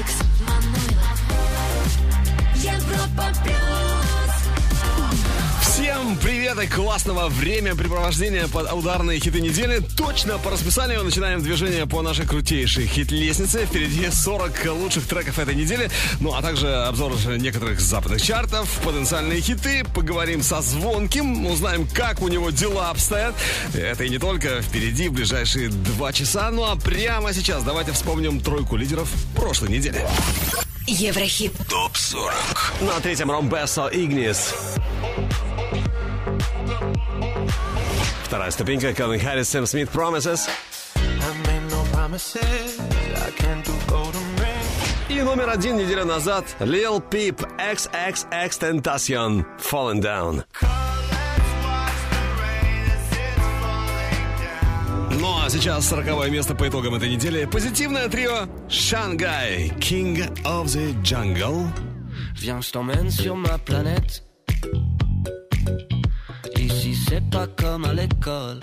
Алекс Манойлов. Европа плюс. Всем привет и классного времяпрепровождения под ударные хиты недели. Точно по расписанию начинаем движение по нашей крутейшей хит-лестнице. Впереди 40 лучших треков этой недели. Ну, а также обзор некоторых западных чартов, потенциальные хиты. Поговорим со Звонким, узнаем, как у него дела обстоят. Это и не только. Впереди в ближайшие два часа. Ну, а прямо сейчас давайте вспомним тройку лидеров прошлой недели. Еврохит. ТОП 40. На третьем Ромбессо Игнис. Вторая ступенька Кевин Харрис, Сэм Смит Promises. И номер один неделю назад Lil Peep XXX Tentacion Fallen Down. Ну а сейчас сороковое место по итогам этой недели. Позитивное трио Шангай King of the Jungle. Viens, je t'emmène sur ma planète. Ici, c'est pas comme à l'école.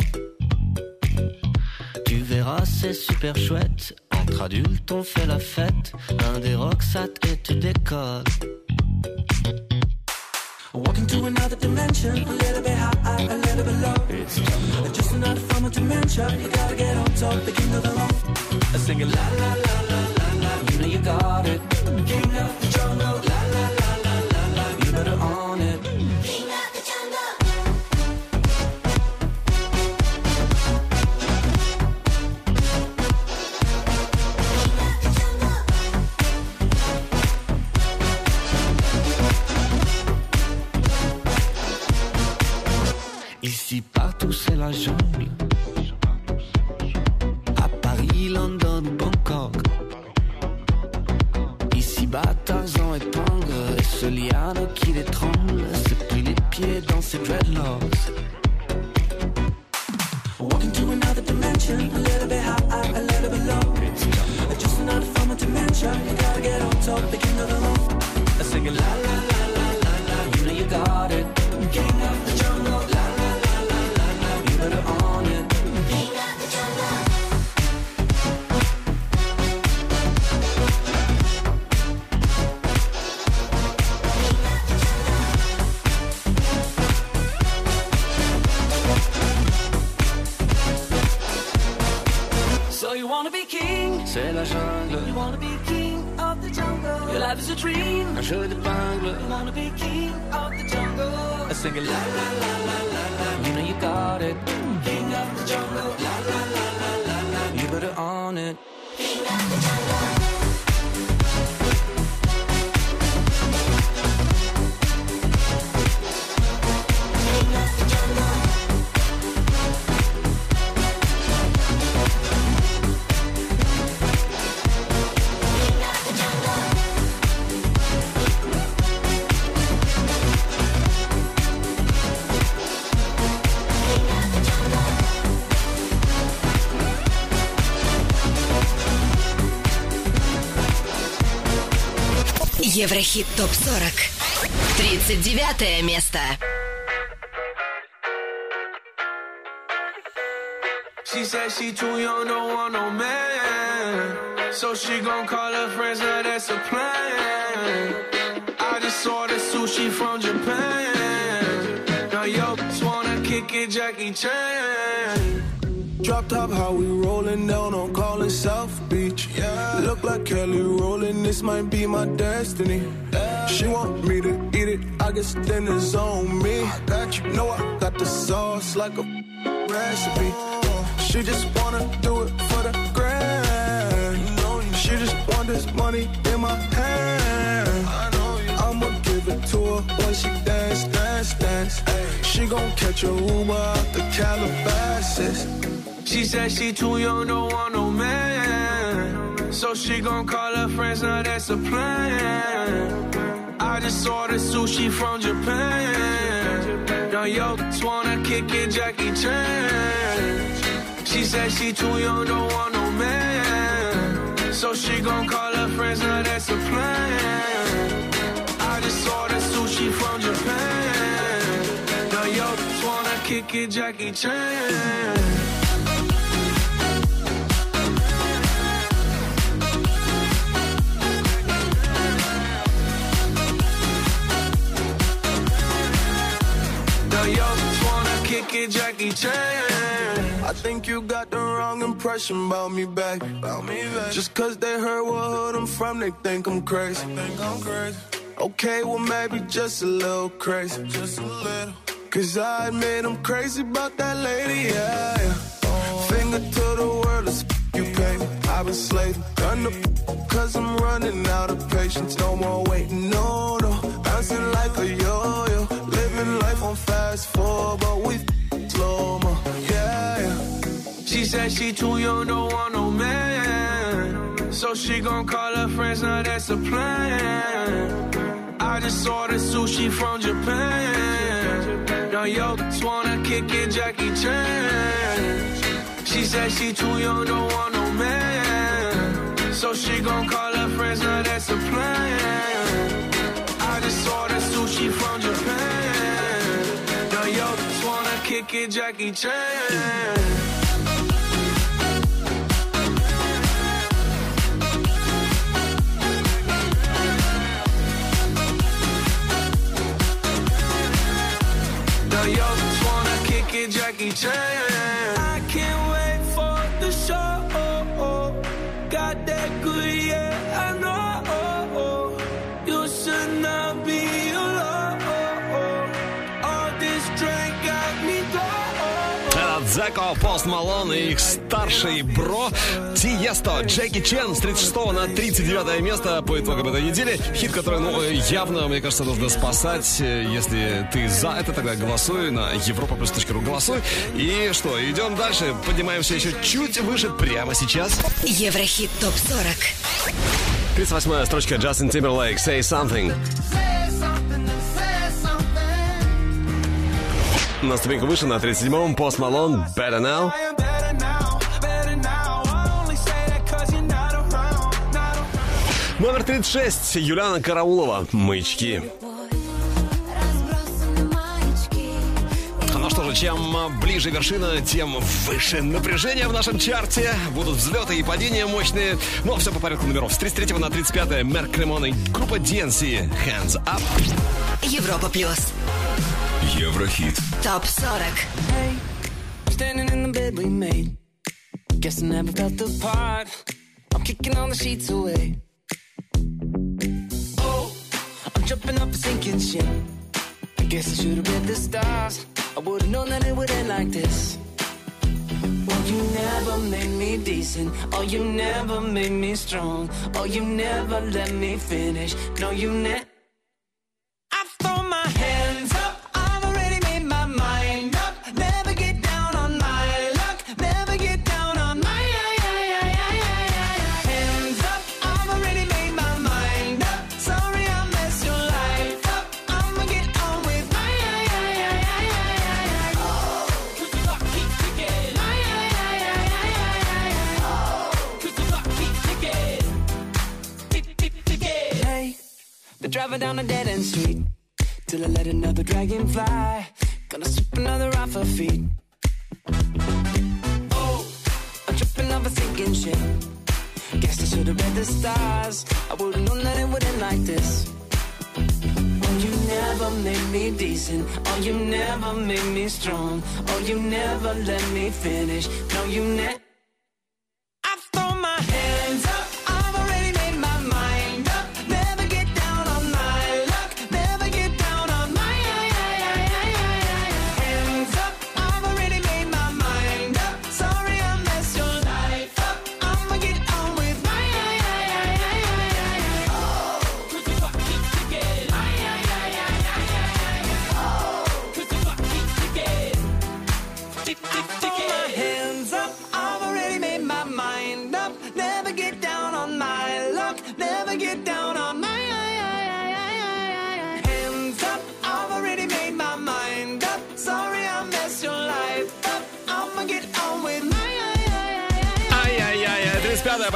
Tu verras, c'est super chouette. Entre adultes, on fait la fête. Un des rocksat et tu décolles. Walking to another dimension, a little bit high, a little bit low. It's. Just another form of dementia. You gotta get on top, the king of the road. I sing it la la la la la la. You know you got it. King of the jungle, partout c'est la jungle. À Paris, London Bangkok. Ici bas Tarzan épingle et ce liane qui l'étrangle. C'est pris les pieds dans ses dreadlocks. Walking to another dimension, a little bit high, a little bit low. Just another form of dementia. You gotta get on top, the king of the road. I sing it la la la la la la. You know you got it. Life is a dream. Un jeu d'épingle. You wanna be king of the jungle? I sing it la la la la la la. You know you got it. King of the jungle, la la la la la la. You better own it. Еврохит ТОП-40. 39 место. She said she too young, don't want no man. So she gon' call her friends, now that's a plan. I just ordered sushi from Japan. Now yo, just wanna kick it, Jackie Chan. Drop top, how we rollin' down on calling South Beach. Yeah. Look like Kelly rolling, this might be my destiny. She want me to eat it, I guess then it's on me. I got you, know I got the sauce like a recipe. She just wanna do it for the grand. She just want this money in my hand. I'ma give it to her when she dance, dance, dance. She gon' catch a Uber out the Calabasas. She said she too young, don't want no man. So she gon' call her friends, now that's a plan. I just ordered sushi from Japan. Now yo, just wanna kick it, Jackie Chan. She said she too young, don't want no man. So she gon' call her friends, now that's a plan. I just ordered sushi from Japan. Now yo, just wanna kick it, Jackie Chan. Chan. I think you got the wrong impression about me back. About me back. Just cause they heard what hood I'm from, they think I'm crazy. think I'm crazy. Okay, well maybe just a little crazy. Just a little. Cause I admit I'm crazy about that lady, yeah. yeah. Finger to the world, it's you pay. I've been slaving, done the cause I'm running out of patience. No more waiting, no, no. Bouncing like a yo-yo. Living life on fast forward, but we slow mo, yeah. She said she too young, don't want no man. So she gon' call her friends, now that's a plan. I just ordered sushi from Japan. Now yo, just wanna kick it, Jackie Chan. She said she too young, don't want no man. So she gon' call her friends, now that's a plan. I just ordered sushi from Japan. Kick it, Jackie Chan. The y'all just wanna kick it, Jackie Chan. Пост Малон и их старший бро Тиесто, Джеки Чен с 36 на 39 место по итогам этой недели. Хит, который, ну, явно, мне кажется, нужно спасать. Если ты за это, тогда голосуй на europaplus.ru голосуй. И что, идем дальше. Поднимаемся еще чуть выше прямо сейчас. Еврохит ТОП-40. 38 строчка Justin Timberlake, Say Something. На ступеньку выше, на 37-м, Пост Малон, Better Now. Номер 36, Юлиана Караулова, «Маячки». Ну что же, чем ближе вершина, тем выше напряжение в нашем чарте. Будут взлеты и падения мощные. Но все по порядку номеров. С 33 на 35 Мерк Кремон и группа DNC Hands Up. Европа Плюс. Еврохит. ТОП-40. Standing in the bed we made. Guess I never felt apart. I'm kicking all the sheets away. Oh, I'm jumping up a sinking ship. I guess I should have read the stars. I would have known that it would end like this. Well, you never made me decent. Oh, you never made me strong. Oh, you never let me finish. No, you never. They're driving down a dead end street till I let another dragon fly. Gonna sweep another off her feet. Oh, I'm tripping off a sinking ship. Guess I should have read the stars. I would've known that it would end like this. Oh, you never made me decent. Oh, you never made me strong. Oh, you never let me finish. No, you never.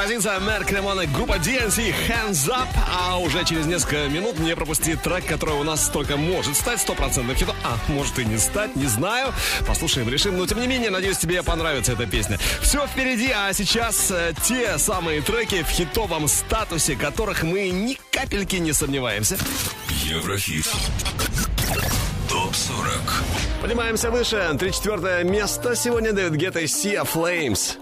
позиция Мэр Кремона, группа DNC Hands Up. А уже через несколько минут не пропусти трек, который у нас только может стать стопроцентным хитом. А может и не стать, не знаю. Послушаем, решим. Но тем не менее, надеюсь, тебе понравится эта песня. Все впереди, а сейчас э, те самые треки в хитовом статусе, которых мы ни капельки не сомневаемся. Еврохит. Топ 40. Поднимаемся выше. 34 место. Сегодня дает Гетта и Сия Flames.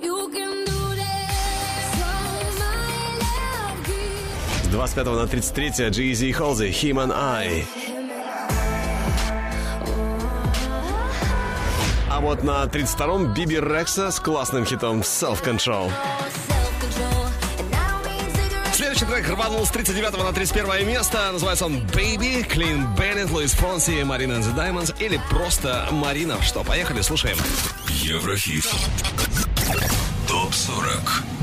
25 на 33 G.E.Z. Halsey, Him and I. А вот на 32-м Биби Рекса с классным хитом Self Control. Следующий трек рванул с 39 на 31 место. Называется он Baby, Клин Беннет, Луис Фронси, Марина and the Diamonds или просто Марина. Что, поехали, слушаем. Еврохит. Топ 40.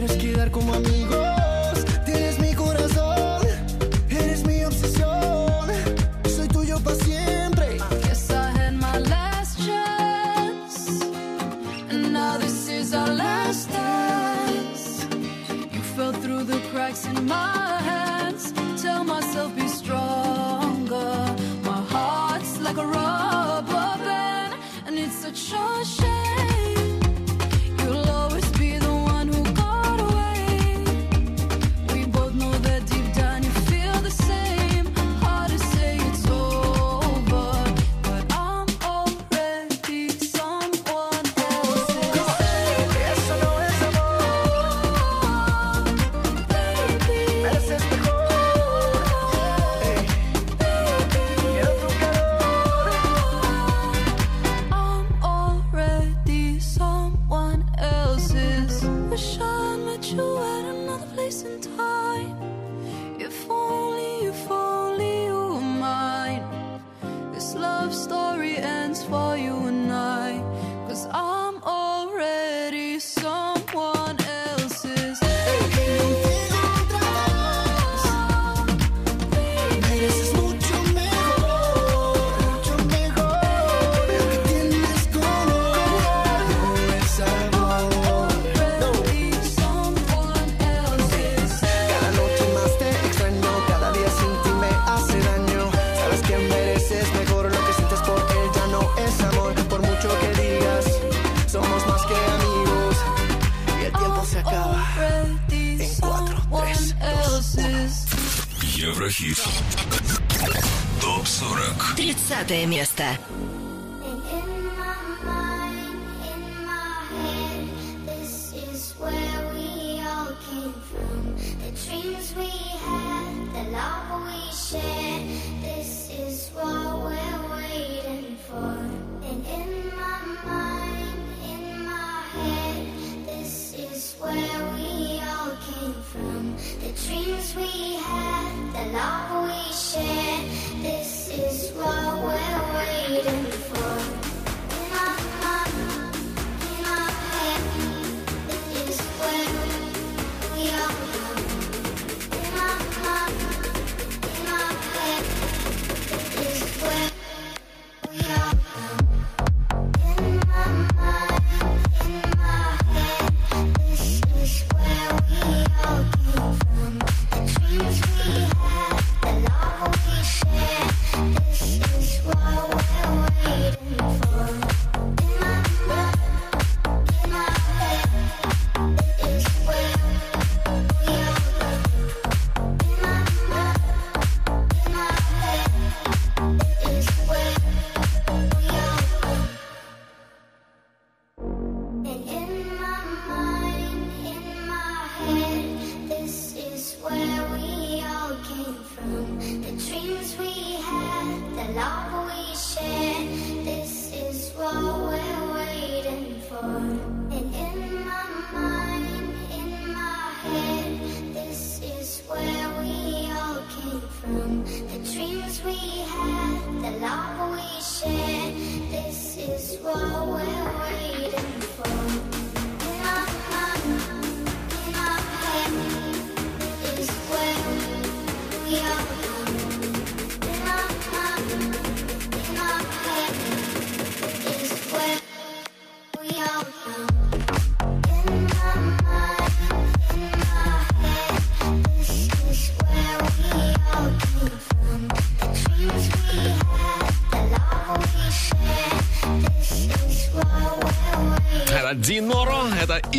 quieres quedar como amigos. Tienes mi corazón, eres mi obsesión. Soy tuyo para siempre. I guess I had my last chance. And now this is our last dance. You fell through the cracks in my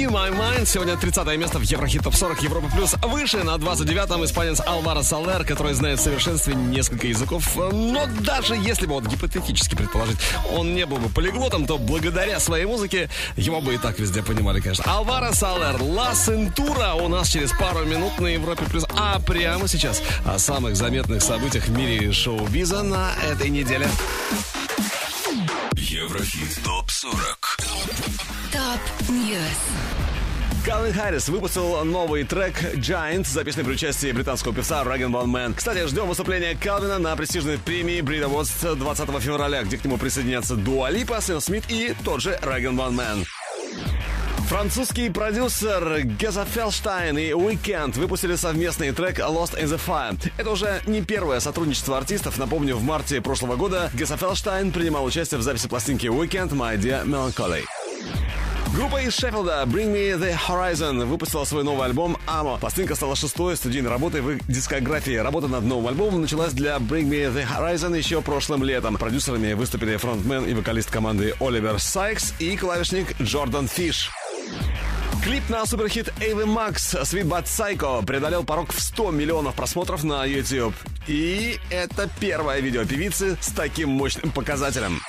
In My Mind. Сегодня 30 место в Еврохит Топ 40 Европа Плюс. Выше на 29-м испанец Алваро Салер, который знает в совершенстве несколько языков. Но даже если бы, вот гипотетически предположить, он не был бы полиглотом, то благодаря своей музыке его бы и так везде понимали, конечно. Алваро Салер, Ла Сентура у нас через пару минут на Европе Плюс. А прямо сейчас о самых заметных событиях в мире шоу-биза на этой неделе. News. Калвин Харрис выпустил новый трек Giant, записанный при участии британского певца Rag'n'Bone Man. Кстати, ждем выступления Калвина на престижной премии Brit Awards 20 февраля, где к нему присоединятся Дуа Липа, Сэм Смит и тот же Rag'n'Bone Man. Французский продюсер Gesaffelstein и Weeknd выпустили совместный трек Lost in the Fire. Это уже не первое сотрудничество артистов. Напомню, в марте прошлого года Gesaffelstein принимал участие в записи пластинки Weeknd My Dear Melancholy. Группа из Шеффилда Bring Me The Horizon выпустила свой новый альбом «Amo». Пластинка стала шестой студийной работой в их дискографии. Работа над новым альбомом началась для Bring Me The Horizon еще прошлым летом. Продюсерами выступили фронтмен и вокалист команды Оливер Сайкс и клавишник Джордан Фиш. Клип на суперхит Эйвы Макс Sweet But Psycho преодолел порог в 100 миллионов просмотров на YouTube. И это первое видео певицы с таким мощным показателем.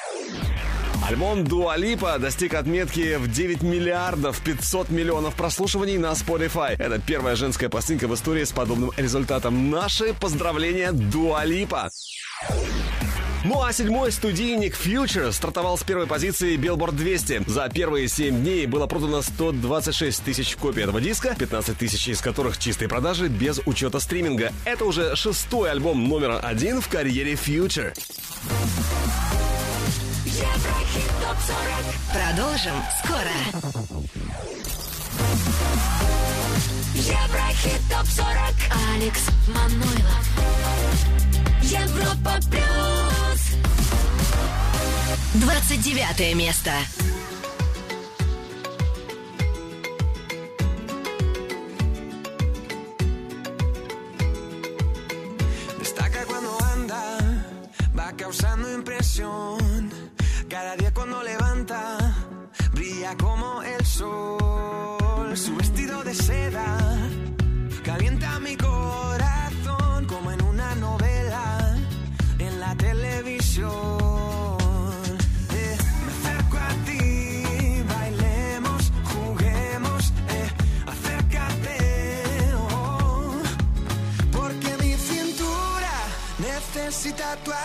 Альбом Lipa достиг отметки в 9 миллиардов 500 миллионов прослушиваний на Spotify. Это первая женская пластинка в истории с подобным результатом. Наши поздравления Lipa. Ну а седьмой студийник Future стартовал с первой позиции Billboard 200. За первые 7 дней было продано 126 тысяч копий этого диска, 15 тысяч из которых чистые продажи без учета стриминга. Это уже шестой альбом номер один в карьере Future. Еврохит Топ 40. Продолжим скоро. Еврохит Топ 40. Алекс Манойлов. Европа Плюс. 29 место.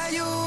Ayuda.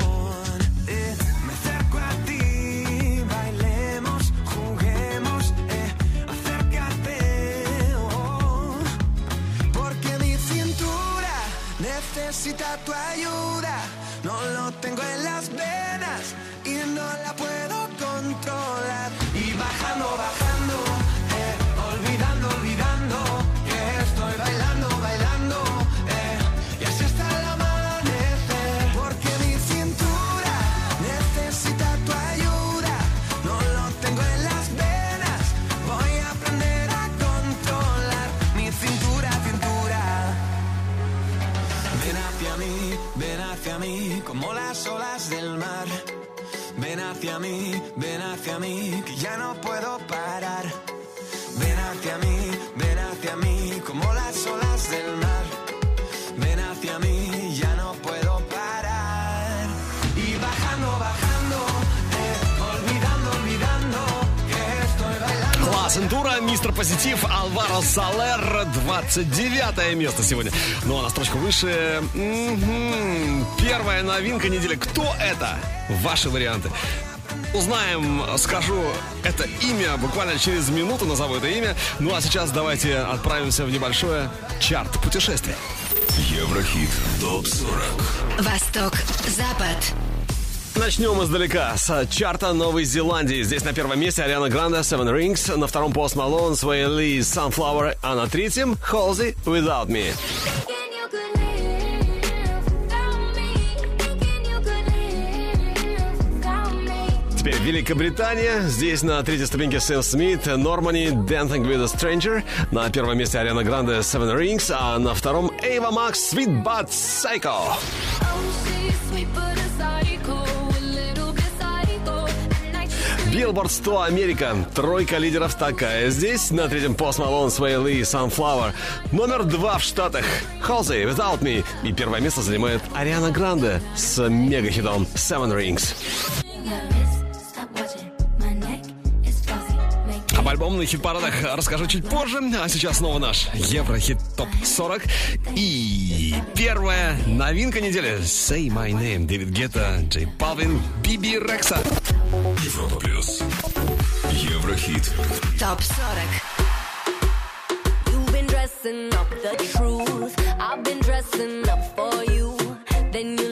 Necesita tu ayuda. No lo tengo en las venas y no la puedo controlar. Y bajando, bajando, hacia mí, ven hacia mí, que ya no puedo parar. Ven hacia mí, ven hacia mí, como las olas del mar. Ven hacia mí, ya no puedo parar. Y bajando, bajando, eh, olvidando, olvidando. que estoy bailando. Класс, Интура, Мистер Позитив, Алваро Салер, 29 место сегодня. Ну а на строчку выше... м, м, Первая новинка недели. Кто это? Ваши варианты. Узнаем, скажу это имя буквально через минуту, назову это имя. Ну а сейчас давайте отправимся в небольшое чарт-путешествие. Еврохит ТОП-40 Восток, Запад. Начнем издалека с чарта Новой Зеландии. Здесь на первом месте Ариана Гранде Seven Rings, на втором Пост Малон, Свей Ли Sunflower, а на третьем Холзи Without Me. Великобритания. Здесь на третьей ступеньке Сэм Смит, Нормани, Dancing with a Stranger. На первом месте Ариана Гранде Seven Rings, а на втором Эйва Макс Sweet But Psycho. Billboard 100 Америка. Тройка лидеров такая. Здесь на третьем Post Malone, Swae Lee, Sunflower. Номер два в Штатах. Halsey, Without Me. И первое место занимает Ариана Гранде с мегахитом Seven Rings. Об альбомных хит-парадах расскажу чуть позже, а сейчас снова наш Еврохит ТОП 40. И первая новинка недели Say My Name. Дэвид Гетта, Джей Палвин, Биби Рекса. Европа Плюс Еврохит ТОП 40. You've been dressing up the truth. I've been dressing up for you. Then you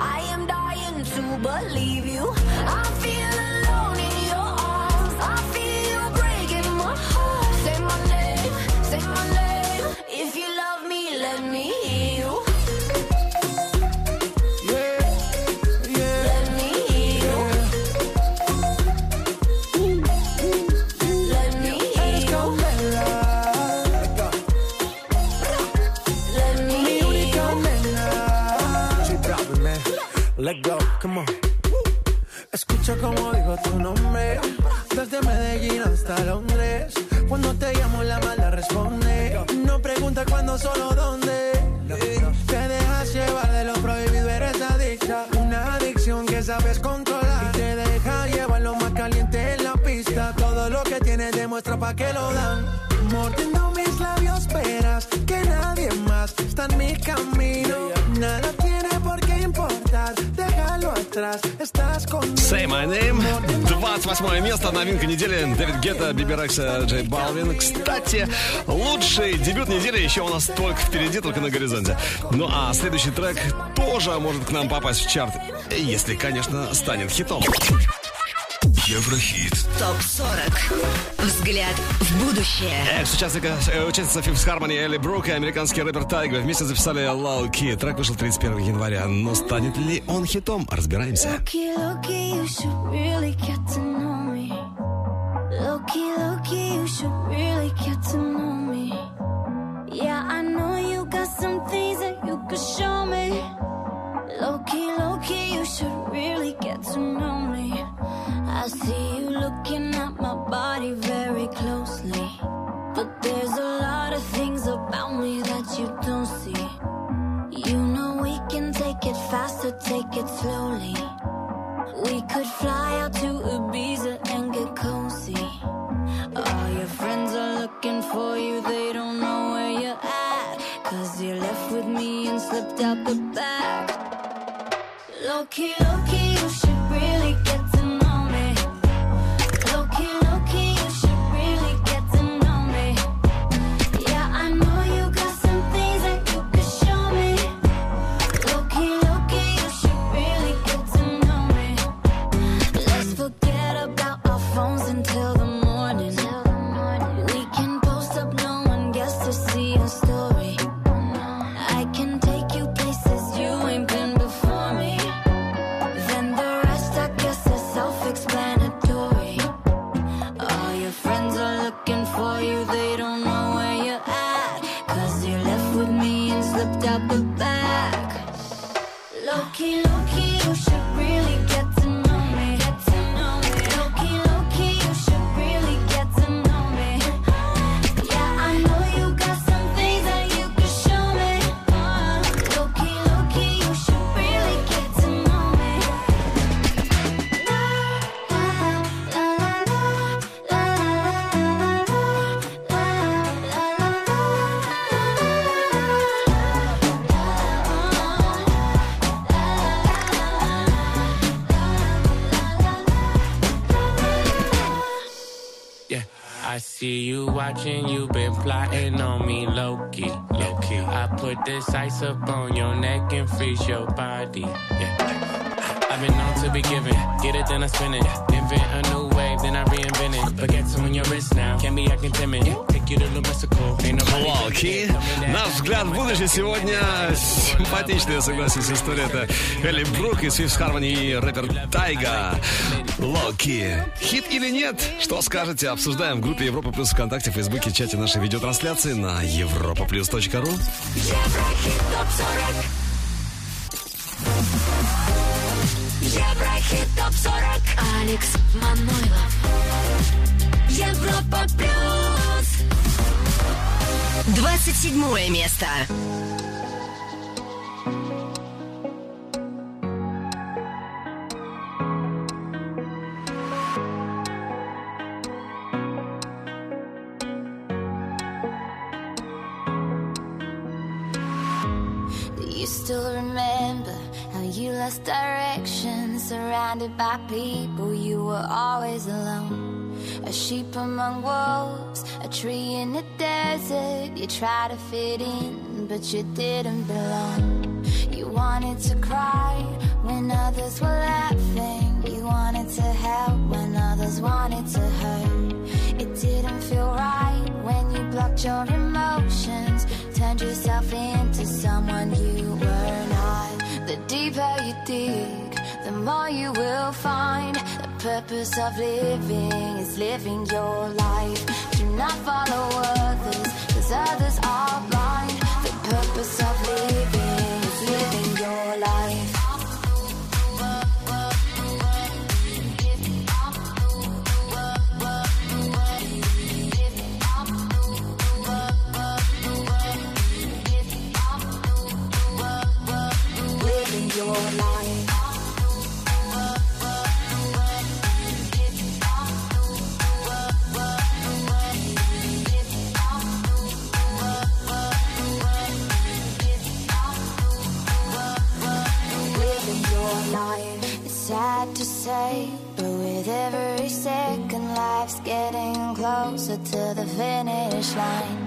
I am dying to believe you. I feel pa' que lo dan. Mordiendo mis labios, verás que nadie más está en mi camino. Nada tiene por qué importar. Déjalo atrás, estás conmigo. Say My Name. 28 место, новинка недели. Дэвид Гетта, Биби Рекса, Джей Балвин. Кстати, лучший дебют недели еще у нас только впереди, только на горизонте. Ну а следующий трек тоже может к нам попасть в чарт. Если, конечно, станет хитом. Еврохит ТОП 40. Взгляд в будущее. Экс-участница э, участница Fifth Harmony Элли Брук и американский рэпер Тайга вместе записали Low Key. Трек вышел 31 января. Но станет ли он хитом? Разбираемся. Loki, Loki, you should really get to know me. Loki, Loki, you should really get to know me. My body very closely. But there's a lot of things about me that you don't see. You know we can take it faster, take it slowly. We could fly out to Ibiza and get cozy. All your friends are looking for you, they don't know where you're at. Cause you left with me and slipped out the back. Low key, slipped out the back. Low key, you should this ice up on your neck and freeze your body. Yeah. I've been known to be giving, get it then I spin it. Invent a new wave, then I reinvent it. Baguettes on your wrist now, can't be acting timid. Локи. Наш взгляд в будущее сегодня симпатичная, согласен, история. Это Элли Брук и Свифт Хармони и рэпер Тайга. Локи. Хит или нет? Что скажете? Обсуждаем в группе Европа Плюс ВКонтакте, Фейсбуке, чате нашей видеотрансляции на europaplus.ru. Еврохит ТОП-40 Еврохит ТОП-40 Алекс Манойлов Европа Плюс 27 место. Direction? Surrounded by people, you were always alone. A sheep among wolves, a tree in the desert. You tried to fit in, but you didn't belong. You wanted to cry when others were laughing. You wanted to help when others wanted to hurt. It didn't feel right when you blocked your emotions. Turned yourself into someone you were not. The deeper you dig, the more you will find. The purpose of living is living your life. Do not follow others, cause others are blind. The purpose of living is living your life. Sad to say, but with every second, life's getting closer to the finish line.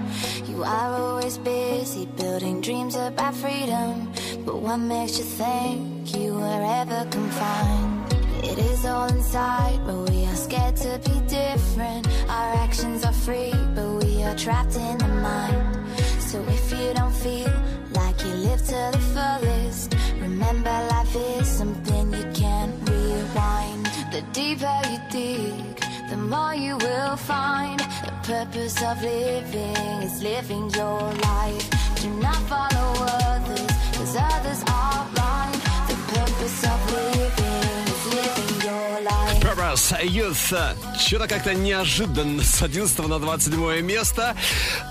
You are always busy building dreams about freedom, but what makes you think you were ever confined? It is all inside, but we are scared to be different. Our actions are free, but we are trapped in the mind. So if you don't feel like you live to the fullest, remember life is something you. The deeper you dig, the more you will find. The purpose of living is living your life. Do not follow others, cause others are blind. The purpose of living is living your life. Purpose Youth. Что-то как-то неожиданно с 11 на 27 место.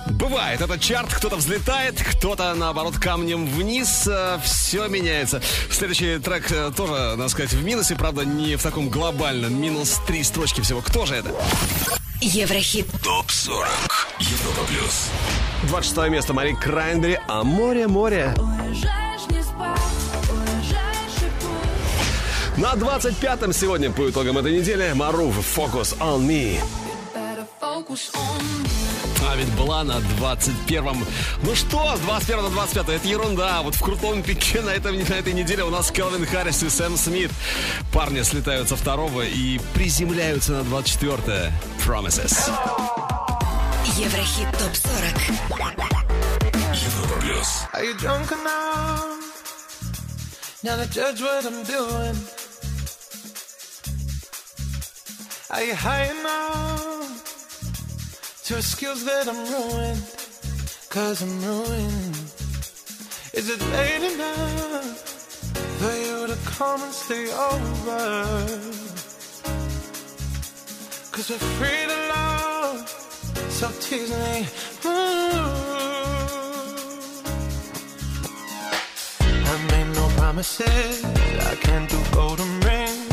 Бывает, этот чарт, кто-то взлетает, кто-то, наоборот, камнем вниз. Все меняется. Следующий трек э, тоже, надо сказать, в минусе, правда, не в таком глобальном. Минус три строчки всего. Кто же это? Еврохит. ТОП-40. Европа Плюс. 26 место Мари Крайнбери. А море, море. Уезжаешь На 25-м сегодня по итогам этой недели Марув Focus on Me. А ведь была на 21-м. Ну что, с 21 на 25 это ерунда. Вот в крутом пике на, этом, на этой неделе у нас Келвин Харрис и Сэм Смит. Парни слетают со второго и приземляются на 24 Promises. Еврохит ТОП-40. Европа Плюс. Are you drunk enough now to judge what I'm doing? Are you high enough to excuse that I'm ruined? Cause I'm ruined. Is it late enough for you to come and stay over? Cause we're free to love, so tease me. I made no promises. I can't do golden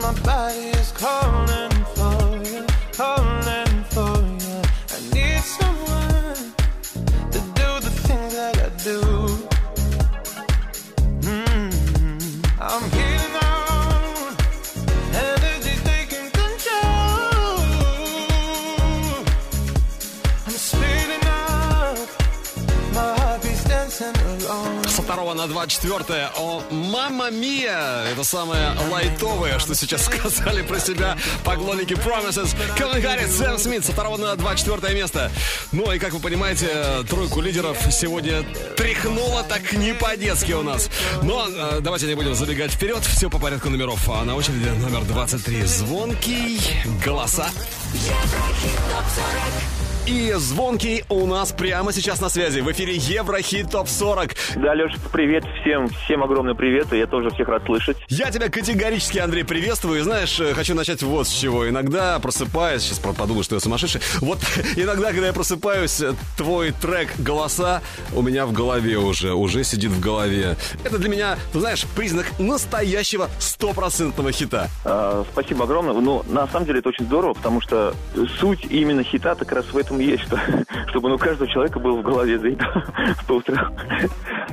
My body is calling 2 на 24. О, мама мия! Это самое лайтовое, что сейчас сказали про себя поклонники Promises. Кевин Харрис, Сэм Смит со второго на 24 место. Ну и, как вы понимаете, тройку лидеров сегодня тряхнуло так не по-детски у нас. Но э, давайте не будем забегать вперед. Все по порядку номеров. А на очереди номер 23. Звонкий голоса. Еврохит топ 40. И звонкий у нас прямо сейчас на связи. В эфире Еврохит ТОП 40. Да, Леша, привет всем, всем огромный привет, и я тоже всех рад слышать. Я тебя категорически, Андрей, приветствую. И знаешь, э, хочу начать вот с чего. Иногда просыпаюсь, сейчас подумаю, что я сумасшедший. Вот иногда, когда я просыпаюсь, э, твой трек «Голоса» у меня в голове уже, уже сидит в голове. Это для меня, ты знаешь, признак настоящего стопроцентного хита. А, спасибо огромное. Ну, на самом деле это очень здорово, потому что суть именно хита как раз в этом есть, что, чтобы ну, у каждого человека был в голове заеб по утрам.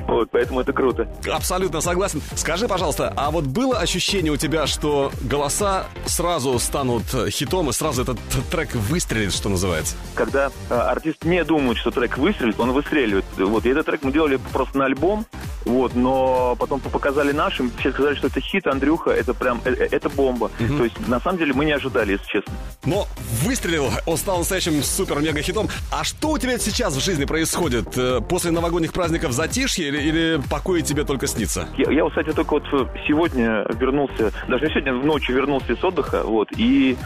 Вот, поэтому это круто. Абсолютно согласен. Скажи, пожалуйста, а вот было ощущение у тебя, что голоса сразу станут хитом, и сразу этот трек выстрелит, что называется? Когда э, артист не думает, что трек выстрелит, он выстреливает. Вот, и этот трек мы делали просто на альбом, вот, но потом показали нашим, все сказали, что это хит, Андрюха, это прям, э, э, это бомба. То есть, на самом деле, мы не ожидали, если честно. Но выстрелил, он стал настоящим супер-мега-хитом. А что у тебя сейчас в жизни происходит? Э, После новогодних праздников затишье или, или покой тебе только снится? Я, я, кстати, только вот сегодня вернулся, даже не сегодня, ночью вернулся с отдыха, вот, и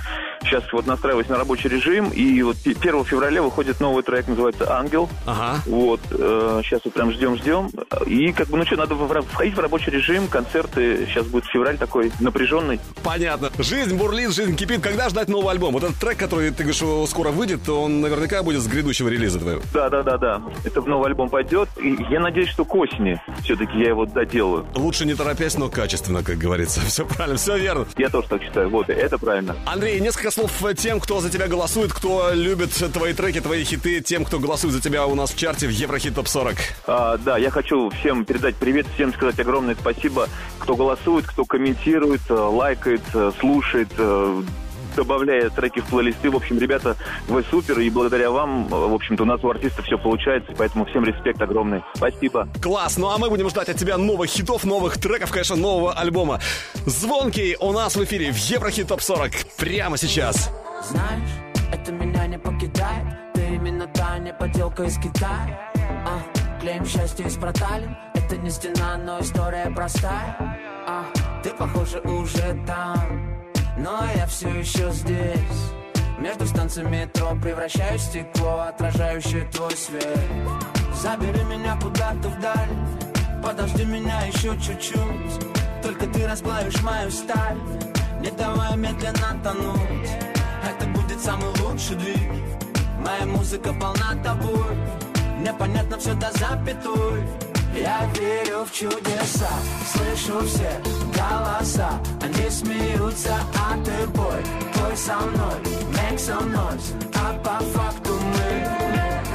сейчас вот настраиваюсь на рабочий режим, и вот 1 февраля выходит новый трек, называется «Ангел». Ага. Вот, э, сейчас вот прям ждем-ждем, и как бы, ну что, надо в- входить в рабочий режим, концерты, сейчас будет февраль такой напряженный. Понятно. Жизнь бурлит, жизнь кипит. Когда ждать новый альбом? Вот этот трек, который ты говоришь, скоро выйдет, он наверняка будет с грядущего релиза твоего. Да, да, да, да. Это в новый альбом пойдет. И я надеюсь, что к осени все-таки я его доделаю. Лучше не торопясь, но качественно, как говорится. Все правильно, все верно. Я тоже так считаю. Вот, это правильно. Андрей, несколько слов тем, кто за тебя голосует, кто любит твои треки, твои хиты, тем, кто голосует за тебя у нас в чарте в Еврохит Топ 40. А, да, я хочу всем передать привет, всем сказать огромное спасибо, кто голосует, кто комментирует, э, лайкает, э, слушает, э, добавляя треки в плейлисты. В общем, ребята, вы супер, и благодаря вам, в общем-то, у нас у артиста все получается, поэтому всем респект огромный. Спасибо. Класс, ну а мы будем ждать от тебя новых хитов, новых треков, конечно, нового альбома. Звонкий у нас в эфире в Еврохит Топ 40 прямо сейчас. Знаешь, это меня не покидает Ты именно та не поделка из Китая а, Клеим счастье из проталин Это не стена, но история простая а, Ты, похоже, уже там Но я все еще здесь. Между станциями метро превращаюсь в стекло Отражающее твой свет. Забери меня куда-то вдаль. Подожди меня еще чуть-чуть. Только ты расплавишь мою сталь. Не давай медленно тонуть. Это будет самый лучший двиг. Моя музыка полна тобой. Непонятно все до запятой Я верю в чудеса Слышу все голоса. Они смеются, а ты бой Бой со мной, make some noise. А по факту мы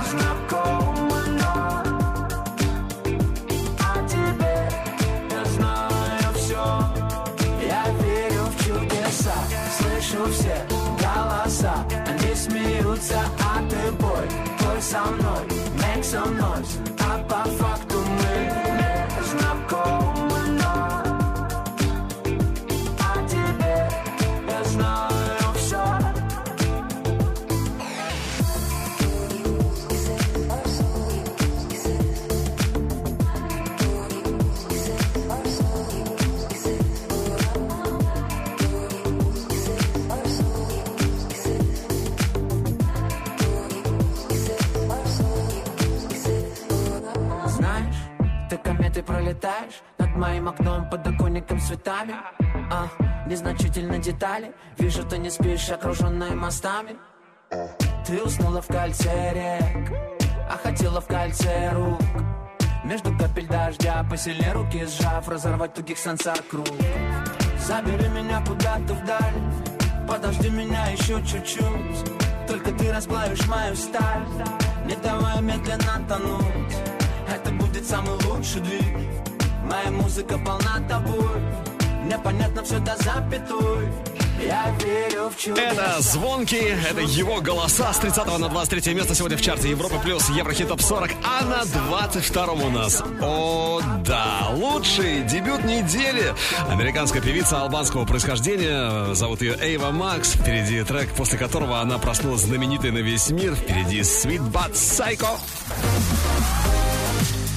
знакомы, но О тебе я знаю все Я верю в чудеса Слышу все голоса. Они смеются, а ты бой Бой со мной, make some noise. А по факту пролетаешь Над моим окном, подоконником цветами. А, Незначительно детали Вижу, ты не спишь, окруженная мостами. Ты уснула в кольце рек А хотела в кольце рук. Между капель дождя Посильнее руки сжав Разорвать тугих сансар круг. Забери меня куда-то вдаль Подожди меня еще чуть-чуть. Только ты расплавишь мою сталь Не давай медленно тонуть. Это будет самый лучший двиг Моя музыка полна тобой. Непонятно все до запятой. Я верю в чудеса. Это Звонкий, это его голоса с 30 на 23 место сегодня в чарте Европы плюс Еврохит топ 40, а на 22 у нас, о да, лучший дебют недели. Американская певица албанского происхождения, зовут ее Эйва Макс, впереди трек, после которого она проснулась знаменитой на весь мир, впереди Sweet But Psycho.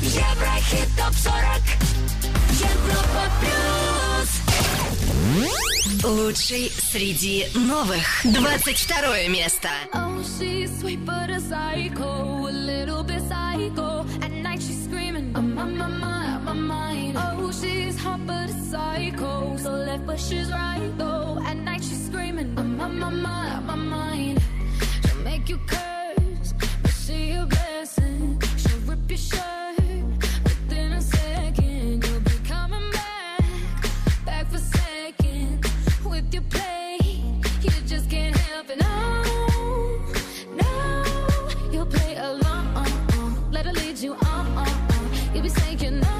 Еврохит топ 40 Европа плюс Лучший среди новых. 22 место. Oh, she's sweet but a psycho, a little bit psycho. At night she's screaming, I'm on my mind, my mind. Oh, she's hot but a psycho, so left but she's right though. At night she's screaming, I'm on my mind, my mind. She'll make you curse, but she a blessing. She'll rip your shirt you on, on, on. You be saying no.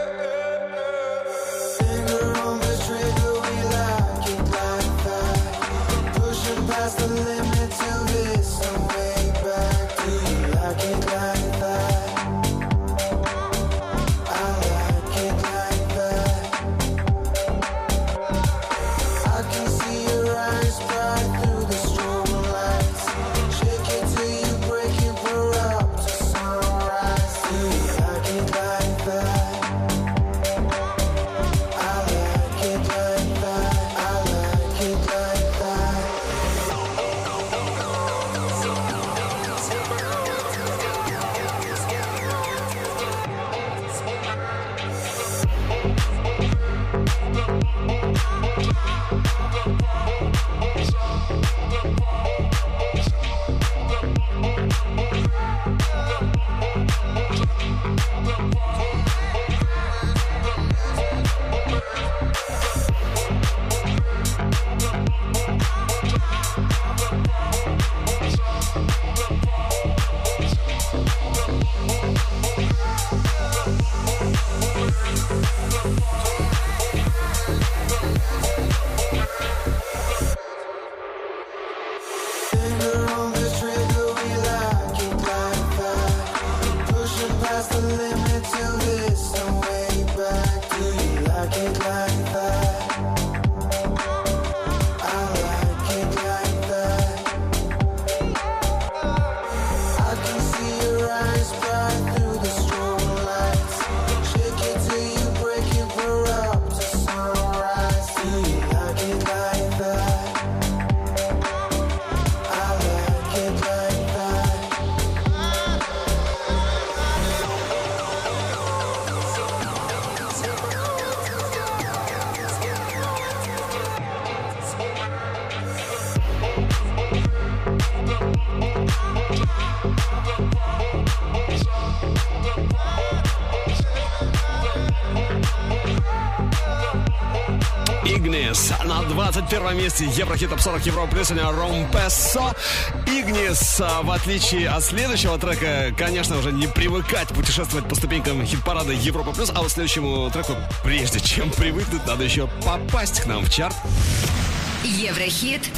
версии Еврохит Топ 40 Европа Плюс. Сегодня Ромпессо. Игнис. А, в отличие от следующего трека, конечно, уже не привыкать путешествовать по ступенькам хит-парада Европа Плюс. А вот следующему треку, прежде чем привыкнуть, надо еще попасть к нам в чарт. Еврохит.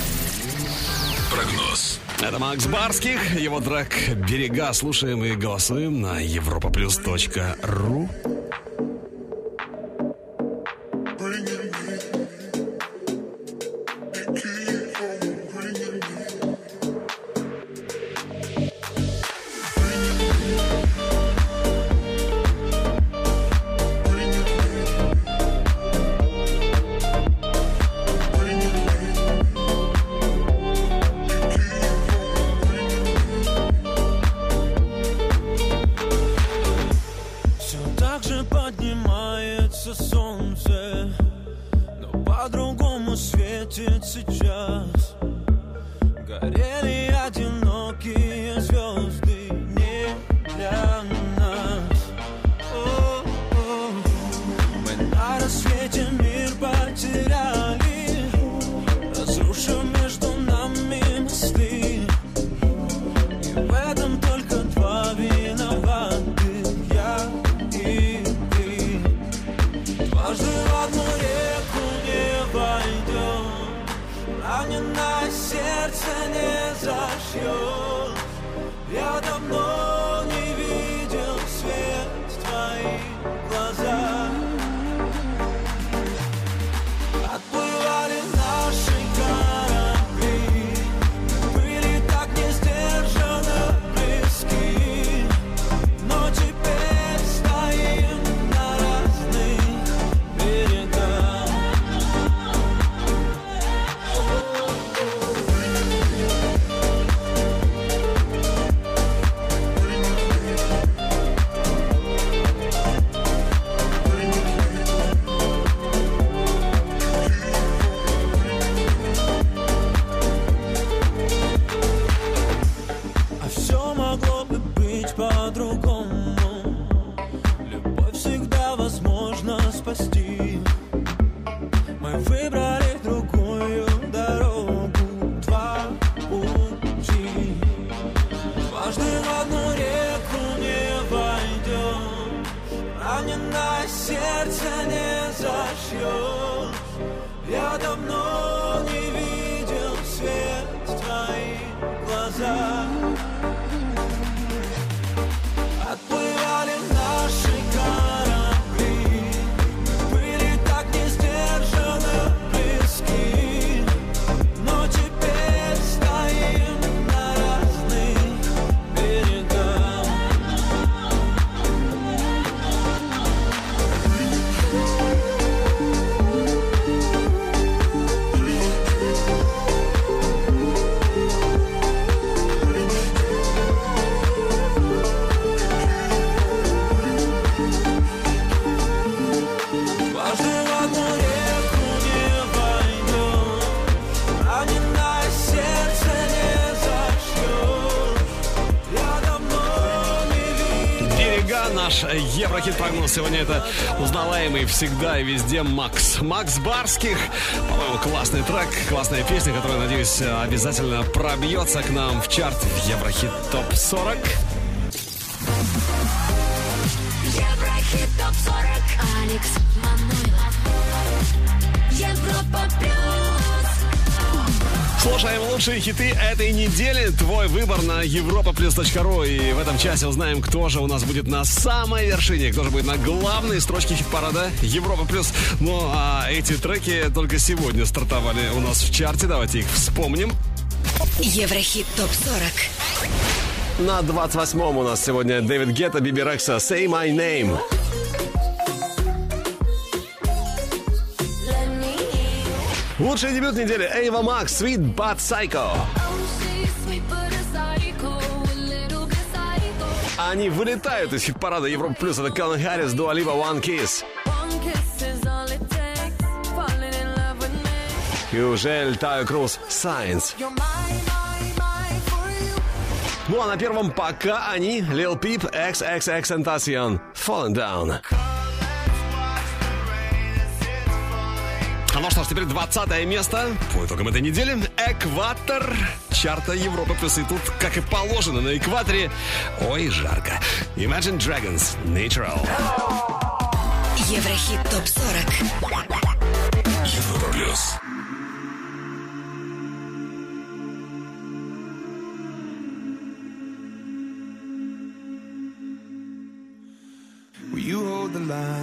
Прогноз. Это Макс Барских, его трек «Берега». Слушаем и голосуем на europaplus.ru. your Еврохит прогноз сегодня это узнаваемый всегда и везде Макс. Макс Барских. По-моему, классный трек, классная песня, которая, надеюсь, обязательно пробьется к нам в чарт в Еврохит ТОП 40. Лучшие хиты этой недели. Твой выбор на europaplus.ru. И в этом часе узнаем, кто же у нас будет на самой вершине, кто же будет на главной строчке хит-парада Европа Плюс. Ну, а эти треки только сегодня стартовали у нас в чарте. Давайте их вспомним. Еврохит ТОП-40. На 28-м у нас сегодня Дэвид Гетта, Биби Рекса, Say My Name. Лучший дебют недели Эйва Макс, Sweet But Psycho. Они вылетают из хит-парада Европа Плюс. Это Калвин Харрис, Дуа Липа, One Kiss. Южель, Тайо Круз, Science. Ну а на первом пока они, Lil Peep, XXX Tentacion, Fallen Down. Ну что ж, теперь 20 место по итогам этой недели. Экватор чарта Европы плюс. И тут, как и положено, на экваторе, ой, жарко. Imagine Dragons, Natural. Еврохит ТОП-40. Европа плюс. Will you hold the line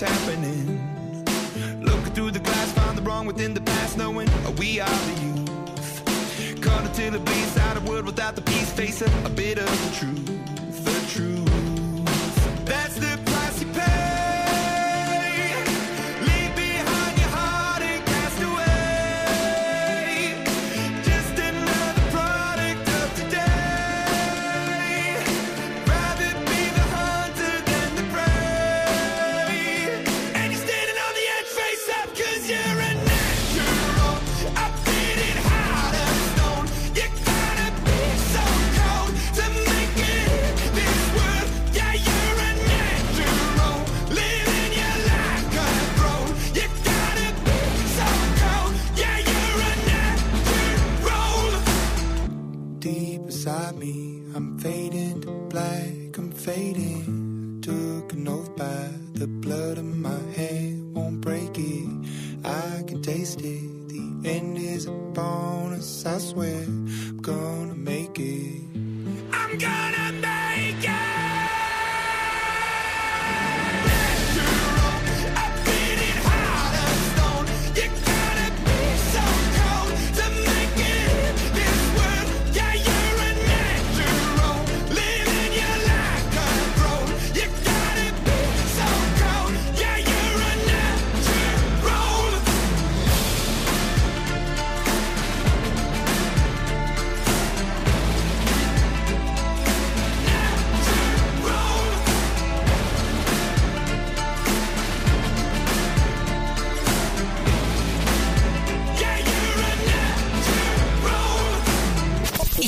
What's happening? Looking through the glass, find the wrong within the past, knowing we are the youth. Caught until it bleeds out of world without the peace, facing a, bit of the truth, the truth. The blood of my hand, won't break it. I can taste it. The end is upon us, I swear. I'm gonna make it. I'm gonna make it.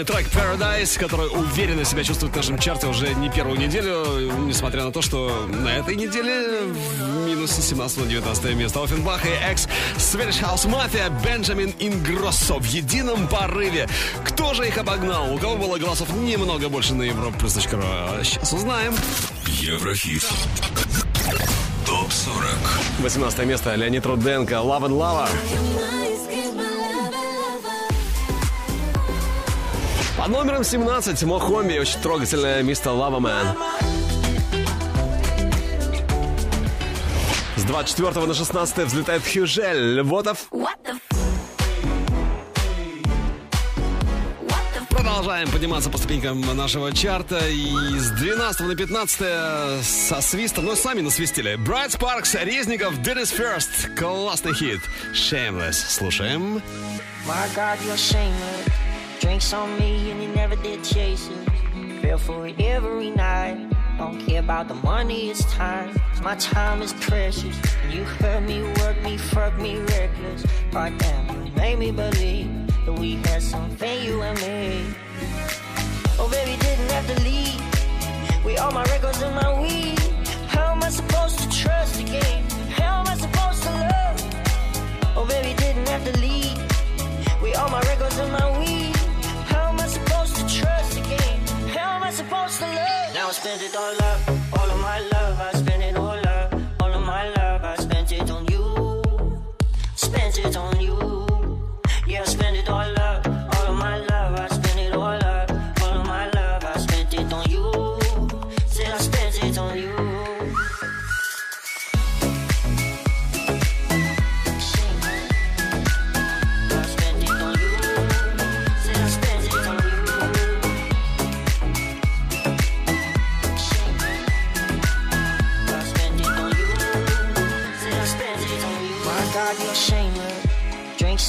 Хит, классный трек Paradise, который уверенно себя чувствует в нашем чарте уже не первую неделю, несмотря на то, что на этой неделе в минус с 17 на 19 место. Оффенбах и экс Swedish House Mafia Бенджамин Ингроссо в едином порыве. Кто же их обогнал? У кого было голосов немного больше на Европе плюс.ру? Сейчас узнаем. Еврохит. Топ 40. 18 место Леонид Руденко Love and Lava. Под номером 17 Мохомби, очень трогательная мистер Лава Мэн. С 24 на 16 взлетает Хюжель Львотов. Продолжаем подниматься по ступенькам нашего чарта. И с 12 на 15 со свистом, ну сами насвистили. Брайт Спаркс, Резников, Did It First. Классный хит. Shameless. Слушаем. My God, you're shameless. Drinks on me and you never did chase it. Feel for it every night. Don't care about the money, it's time. my time is precious. You hurt me, work me, fuck me reckless. Goddamn, you made me believe that we had something, you and me. Oh, baby, didn't have to leave. We all my records and my weed. How am I supposed to trust again? How am I supposed to love? Oh, baby, didn't have to leave. We all my records and my weed. I supposed to love? Now I spend it all up, all of my love. I spend it all up, all of my love. I spent it on you, spent it on you. Yeah, I spent it all up,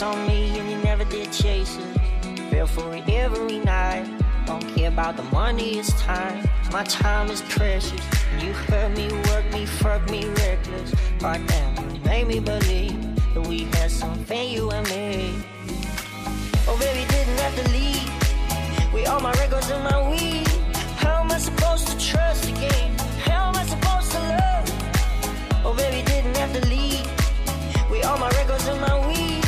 On me and you never did chase it. Feel for it every night. Don't care about the money, it's time. My time is precious. You hurt me, work me, fuck me reckless. Right now, you made me believe that we had something, you and me. Oh, baby, didn't have to leave. With all my records and my weed. How am I supposed to trust again? How am I supposed to love? Oh, baby, didn't have to leave. With all my records and my weed.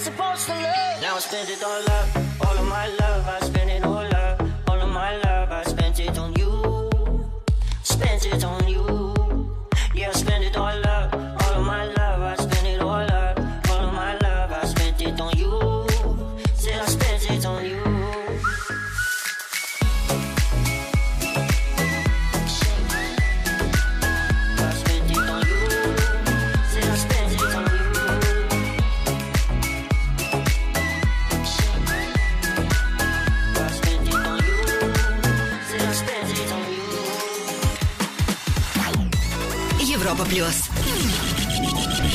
Supposed to love? Now I spent it all up, all of my love. I spent it all up, all of my love. I spent it on you, spent it on you. плюс.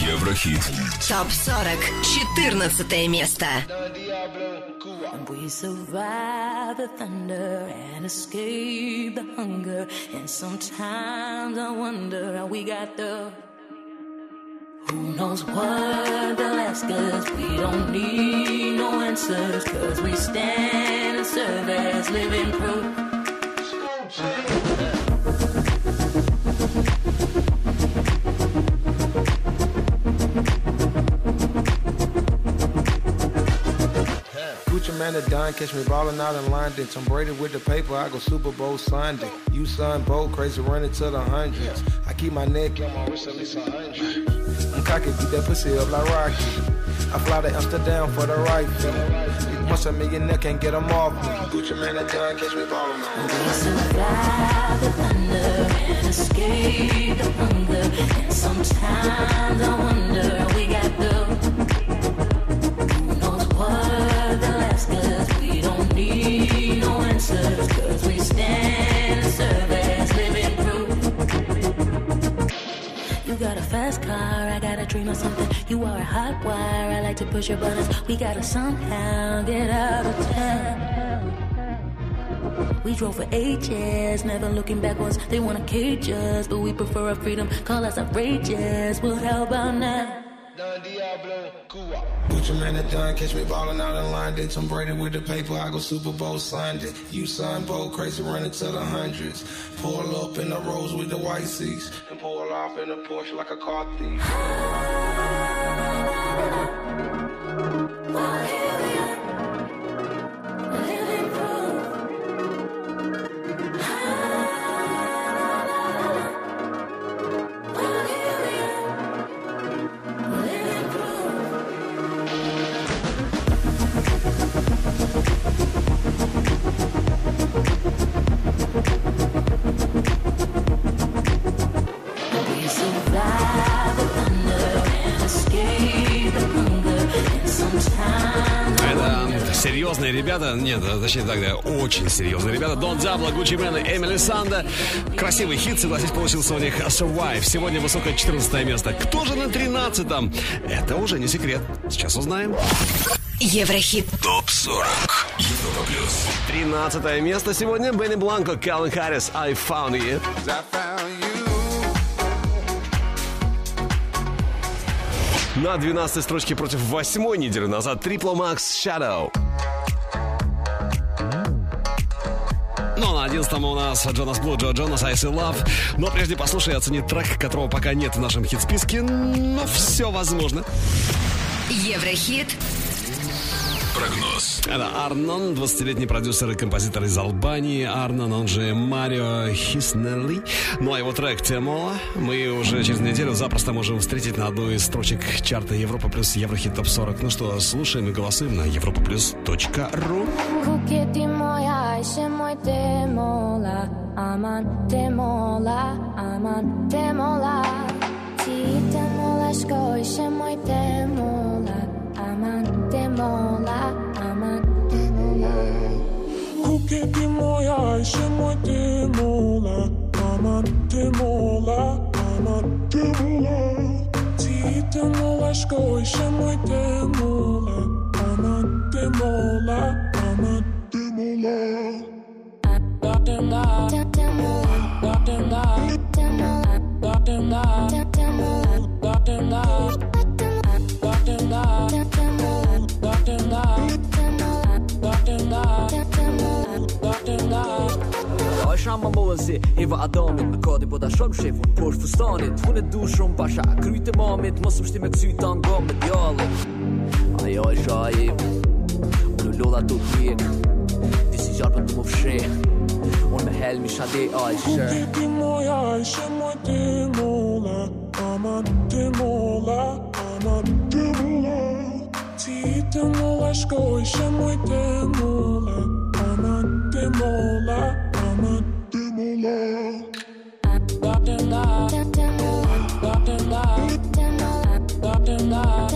Еврохит. Топ 40. 14 место. We survive the thunder and escape the hunger. And sometimes I wonder how we got the. Who knows what they'll ask us? We don't need no answers. Cause we stand and serve as living proof. Gucci man Don catch me ballin' out in London. Tom Brady with the paper, I go Super Bowl Sunday. You son Bo, crazy running to the hundreds. I keep my neck on my wrist at least a hundred. I'm cocky, beat that pussy up like Rocky. I fly to Amsterdam for the rifle. Once a millionaire can't get 'em off me. Gucci man and Don catch me ballin' out. We survive the thunder and escape the hunger. And sometimes I wonder we got the. Of something. You are a hot wire, I like to push your buttons. We gotta somehow get out of town. We drove for ages, never looking backwards. They wanna cage us, but we prefer our freedom. Call us outrageous. Well, how about now? Gucci man and Don catch me ballin' out in London. Tom Brady with the paper, I go Super Bowl Sunday. You son Bo, crazy running to the hundreds. Pull up in the rose with the white seats. And pull off in a Porsche like a car thief. Ребята, нет, точнее так, да, очень серьезные ребята. Дон Диабло, Гуччи Мэн и Эмили Санда. Красивый хит, согласись, получился у них Survive. Сегодня высокое 14 место. Кто же на 13-м? Это уже не секрет. Сейчас узнаем. Еврохит. Топ 40. Европа плюс. 13 место сегодня. Бенни Бланко, Калвин Харрис, I Found You. На 12 строчке против 8 неделю назад Triple Max Shadow. На 11 у нас Джонас Блу, Джо Джонас, I See Love. Но прежде послушай и оцени трек, которого пока нет в нашем хит-списке. Но все возможно. Еврохит. Прогноз. Это Арнон, 20-летний продюсер и композитор из Албании. Арнон, он же Марио Хиснелли. Ну а его трек «Темола» мы уже через неделю запросто можем встретить на одной из строчек чарта Европа плюс Еврохит ТОП 40. Ну что, слушаем и голосуем на europaplus.ru Kuketi moja, ajse moj Got them out. isha më mëllëzi Eva Adamit Në kodi po ta shumë shefun Por fustanit Unë e du shumë pasha. Kryt e mamit Mos më shti me kësy të nga me djallit Ajo isha e Unë lodha të pjek Ti si gjarë për të më fshe Unë me helmi shade ajshë Unë ti moj ajshë Moj ti mola Ama ti mola Ama ti mola Ti të mola shkoj Shë moj të mola Ama ti mola Doctor Love. Doctor Love. Doctor Love.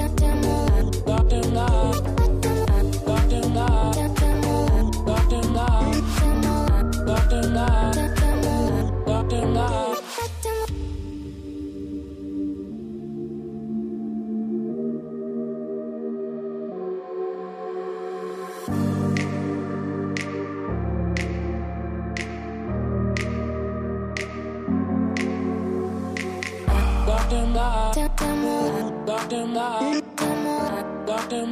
Dr. Ma, Dr. Ma, Dr.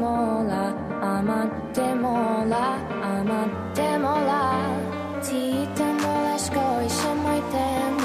Mola, aman te mola, aman te mola. Ti te mola skoj semojte mola.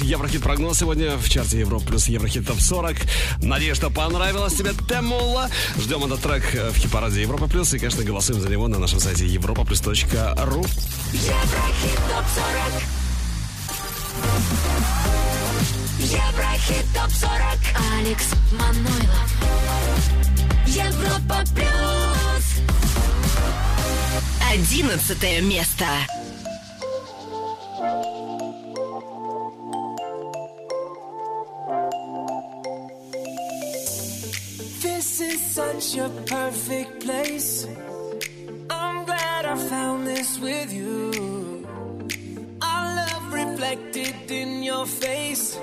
Наш Еврохит прогноз сегодня в чарте Европа плюс Еврохит топ 40. Надеюсь, что понравилось тебе Темола. Ждем этот трек в хит-параде Европа плюс и, конечно, голосуем за него на нашем сайте европаплюс.ру. Еврохит топ 40 Еврохит топ 40 Алекс Манойлов Европа плюс Одиннадцатое место. Such a perfect place. I'm glad I found this with you. Our love reflected in your face.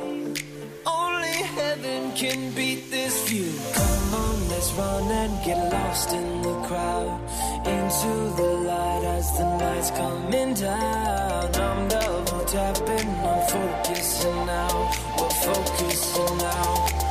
Only heaven can beat this view. Come on, let's run and get lost in the crowd. Into the light as the night's coming down. I'm double tapping, I'm focusing now. We're focusing now.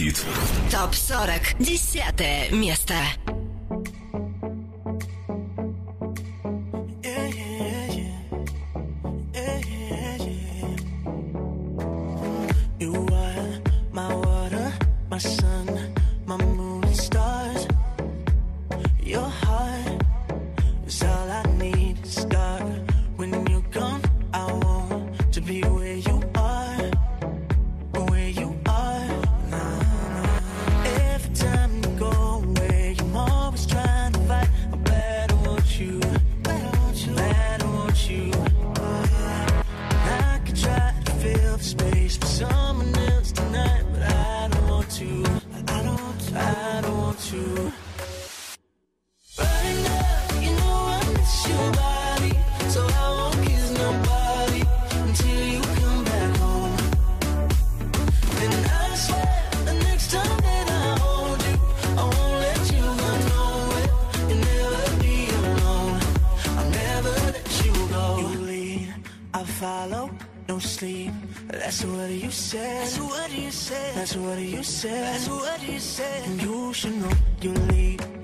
Еврохит. ТОП 40. Десятое место. Lead.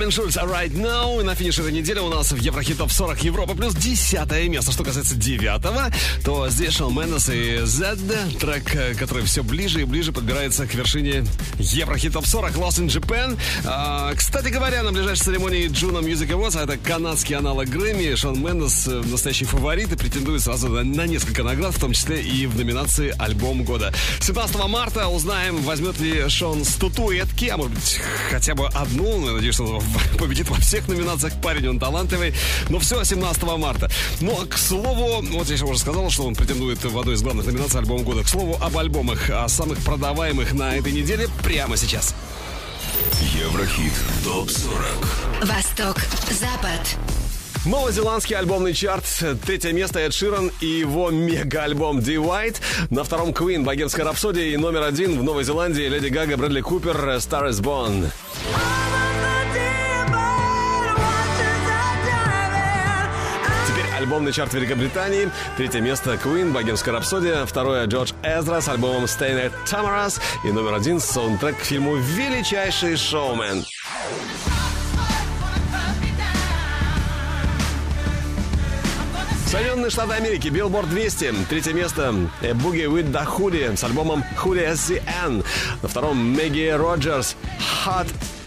Робин Шульц, Right Now. И на финише этой недели у нас в Еврохит Топ 40 Европа плюс десятое место. Что касается девятого, то здесь Шон Мендес и Z, трек, э, который все ближе и ближе подбирается к вершине Еврохит Топ 40 Lost in Japan. А, кстати говоря, на ближайшей церемонии Juno Music Awards, а это канадский аналог Грэмми, Шон Мендес э, настоящий фаворит и претендует сразу на, на несколько наград, в том числе и в номинации «Альбом года». 17 марта узнаем, возьмет ли Шон статуэтки, а может быть хотя бы одну. Надеюсь, что победит во всех номинациях. Парень, он талантливый. Но все 17 марта. Но, к слову, вот я уже сказал, что он претендует в одной из главных номинаций «Альбом года». К слову, об альбомах, о самых продаваемых на этой неделе прямо сейчас. Еврохит ТОП-40 Восток, Запад. Новозеландский альбомный чарт. Третье место Эд Ширан и его мега-альбом «The White». На втором Queen «Богемская рапсодия» и номер один в Новой Зеландии Леди Гага, Брэдли Купер «Star is Born». Альбомный чарт Великобритании. Третье место Queen, Богемская рапсодия. Второе Джордж Эзра с альбомом Staying at Tamara's. И номер один саундтрек к фильму «Величайший шоумен». Соединенные Штаты Америки, Billboard 200. Третье место Boogie with the Hoodie с альбомом Hoodie SCN. На втором Мэгги Роджерс Hot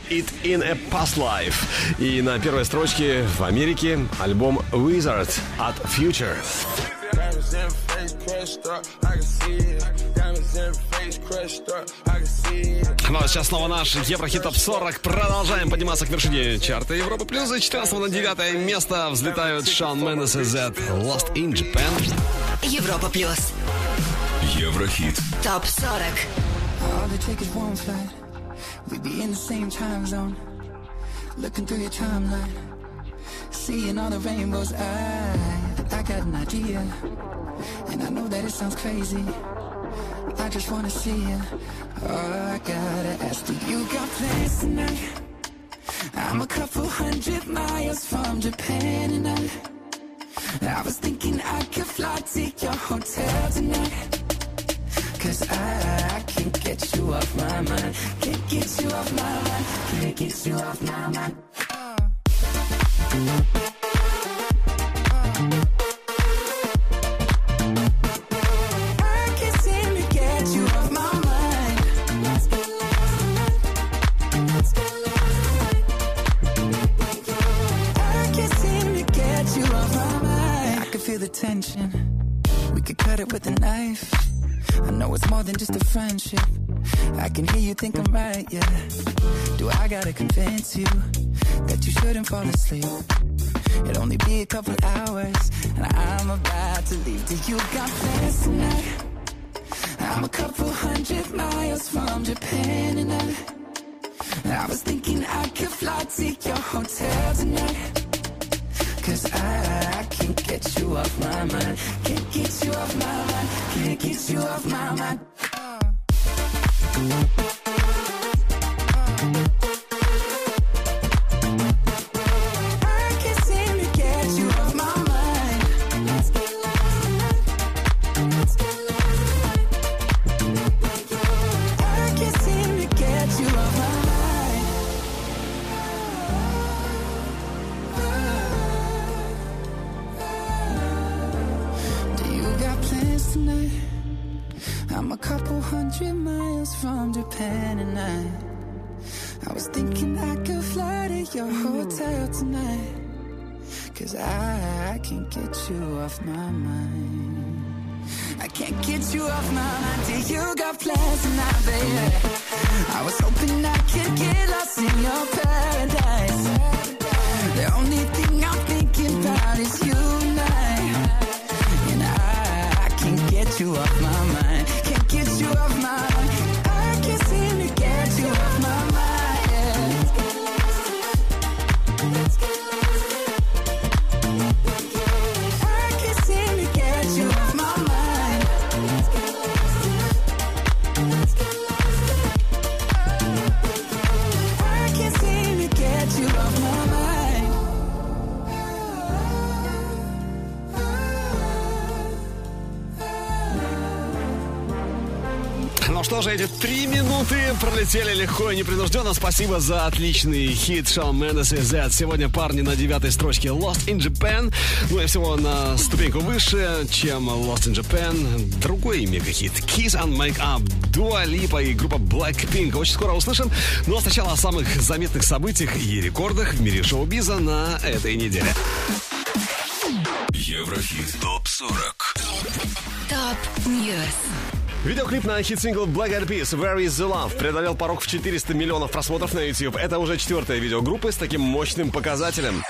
It in a Past Life. И на первой строчке в Америке альбом Wizard от Future. Diamonds in face crushed up, I can see it. Diamonds in face crushed up, I can see it. Ну а сейчас снова наш Еврохит Топ 40. Продолжаем подниматься к вершине чарта Европы Плюс. И 14 на 9 место взлетают Шон Мендес и Z Lost in Japan. Европа плюс. Еврохит Топ 40. All it take is one flight. We'd be in the same time zone. Looking through your timeline. Seeing all the rainbows. I, I got an idea. And I know that it sounds crazy. I just wanna see you. Oh, I gotta ask, do you got plans tonight? I'm a couple hundred miles from Japan and I, I was thinking I could fly to your hotel tonight. Cause I, I can't get you off my mind. Can't get you off my mind. Can't get you off my mind. I can't get you off my mind. I can't seem to get you off my mind. I can feel the tension. We could cut it with a knife. I know it's more than just a friendship. I can hear you think I'm right, yeah. Do I gotta convince you that you shouldn't fall asleep? It'll only be a couple hours, and I'm about to leave. Do you got plans tonight? I'm a couple hundred miles from Japan, and I, I was thinking I could fly to your hotel tonight. Cause I, I can't get you off my mind. Can't get you off my mind. Can't get you off my mind. Uh. From Japan and I I was thinking I could fly to your hotel tonight. Cause I, I can't get you off my mind. I can't get you off my mind. Till you got plans tonight, baby? I was hoping I could get lost in your paradise. The only thing I'm thinking about is you and I. And I, I can't get you off my mind. Can't get you off my mind эти три минуты пролетели легко и непринужденно. Спасибо за отличный хит Шон Мендес и Z. Сегодня парни на девятой строчке Lost in Japan. Ну и всего на ступеньку выше, чем Lost in Japan. Другой мегахит Kiss and Make Up, Dua Lipa и группа Blackpink. Очень скоро услышим. Но сначала о самых заметных событиях и рекордах в мире шоу-биза на этой неделе. Еврохит ТОП-40 Top News. Видеоклип на хит-сингл Black Eyed Peas «Where is the Love» преодолел порог в 400 миллионов просмотров на YouTube. Это уже четвертая видео группы с таким мощным показателем.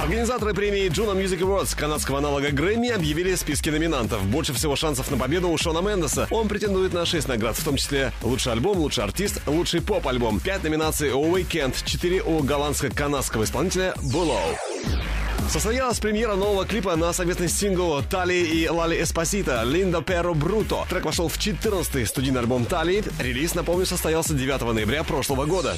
Организаторы премии Juno Music Awards канадского аналога Грэмми объявили списки номинантов. Больше всего шансов на победу у Шона Мендеса. Он претендует на 6 наград, в том числе лучший альбом, лучший артист, лучший поп-альбом. 5 номинаций у Weeknd, 4 у голландско-канадского исполнителя Bülow. Состоялась премьера нового клипа на совместный сингл Тали и Лали Эспосита «Линдо Перо Бруто». Трек вошел в 14-й студийный альбом Тали. Релиз, напомню, состоялся 9 ноября прошлого года.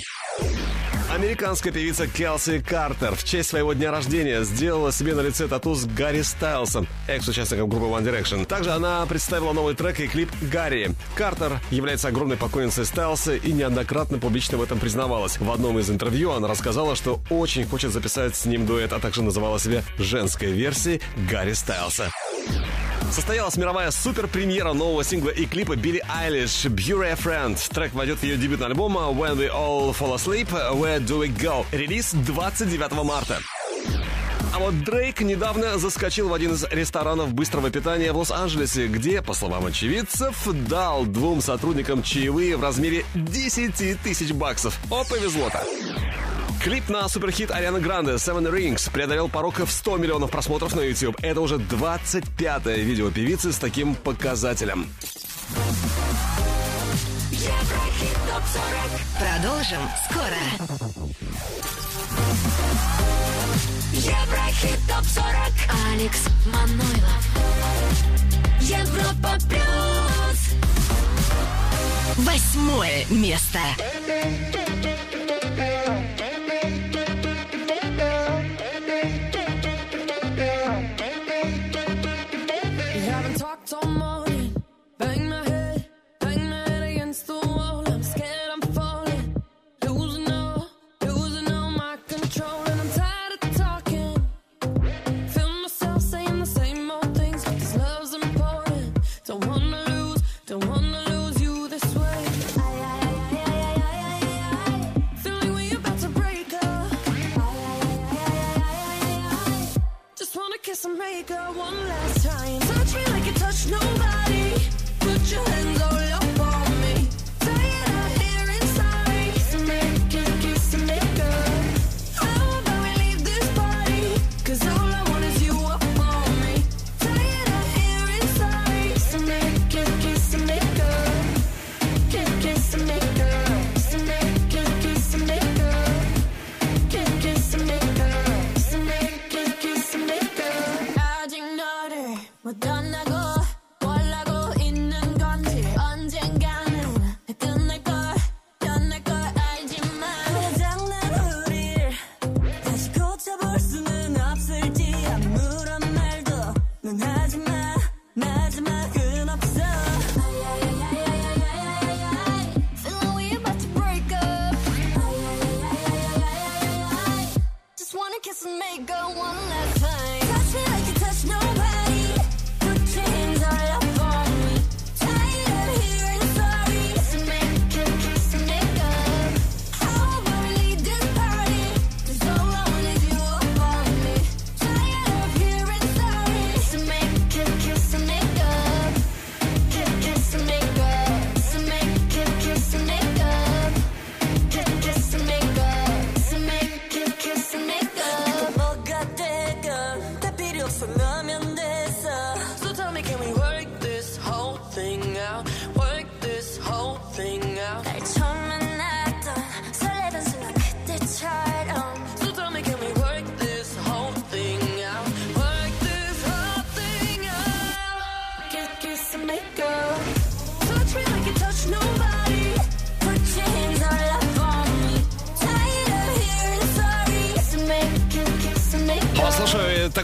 Американская певица Келси Картер в честь своего дня рождения сделала себе на лице тату с Гарри Стайлсом, экс-участником группы One Direction. Также она представила новый трек и клип «Гарри». Картер является огромной поклонницей Стайлса и неоднократно публично в этом признавалась. В одном из интервью она рассказала, что очень хочет записать с ним дуэт, а также называла себя женской версией Гарри Стайлса. Состоялась мировая супер-премьера нового сингла и клипа Билли Айлиш «Bury a Friend». Трек войдет в ее дебютный альбом «When We All Fall Asleep, Where Do We Go». Релиз 29 марта. А вот Дрейк недавно заскочил в один из ресторанов быстрого питания в Лос-Анджелесе, где, по словам очевидцев, дал двум сотрудникам чаевые в размере 10 тысяч баксов. О, повезло-то! Клип на суперхит Арианы Гранде «Seven Rings» преодолел порог в 100 миллионов просмотров на YouTube. Это уже 25-е видео певицы с таким показателем. Еврохит топ 40. Продолжим скоро. Еврохит топ 40. Алекс Манойлов. Европа плюс. Восьмое место.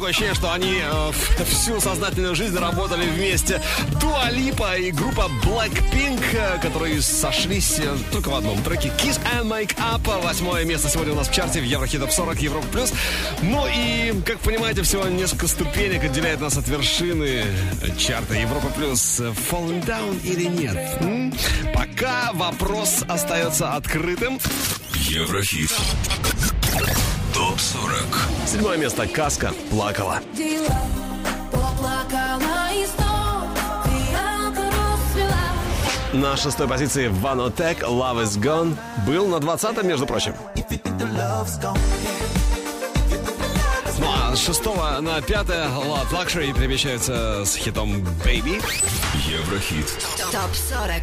Такое ощущение, что они э, всю сознательную жизнь работали вместе. Дуа Липа и группа Blackpink, э, которые сошлись э, только в одном треке Kiss and Make Up. Восьмое место сегодня у нас в чарте в Еврохит Топ 40 Европа Плюс. Ну и, как понимаете, всего несколько ступенек отделяет нас от вершины чарта Европа Плюс. Falling Down или нет? М? Пока вопрос остается открытым. Еврохит. Топ 40. Седьмое место. Каска плакала. На шестой позиции Ванотек Love is Gone был на 20-м, между прочим. Ну а с шестого на пятое Love Luxury перемещаются с хитом Baby. Еврохит. ТОП 40.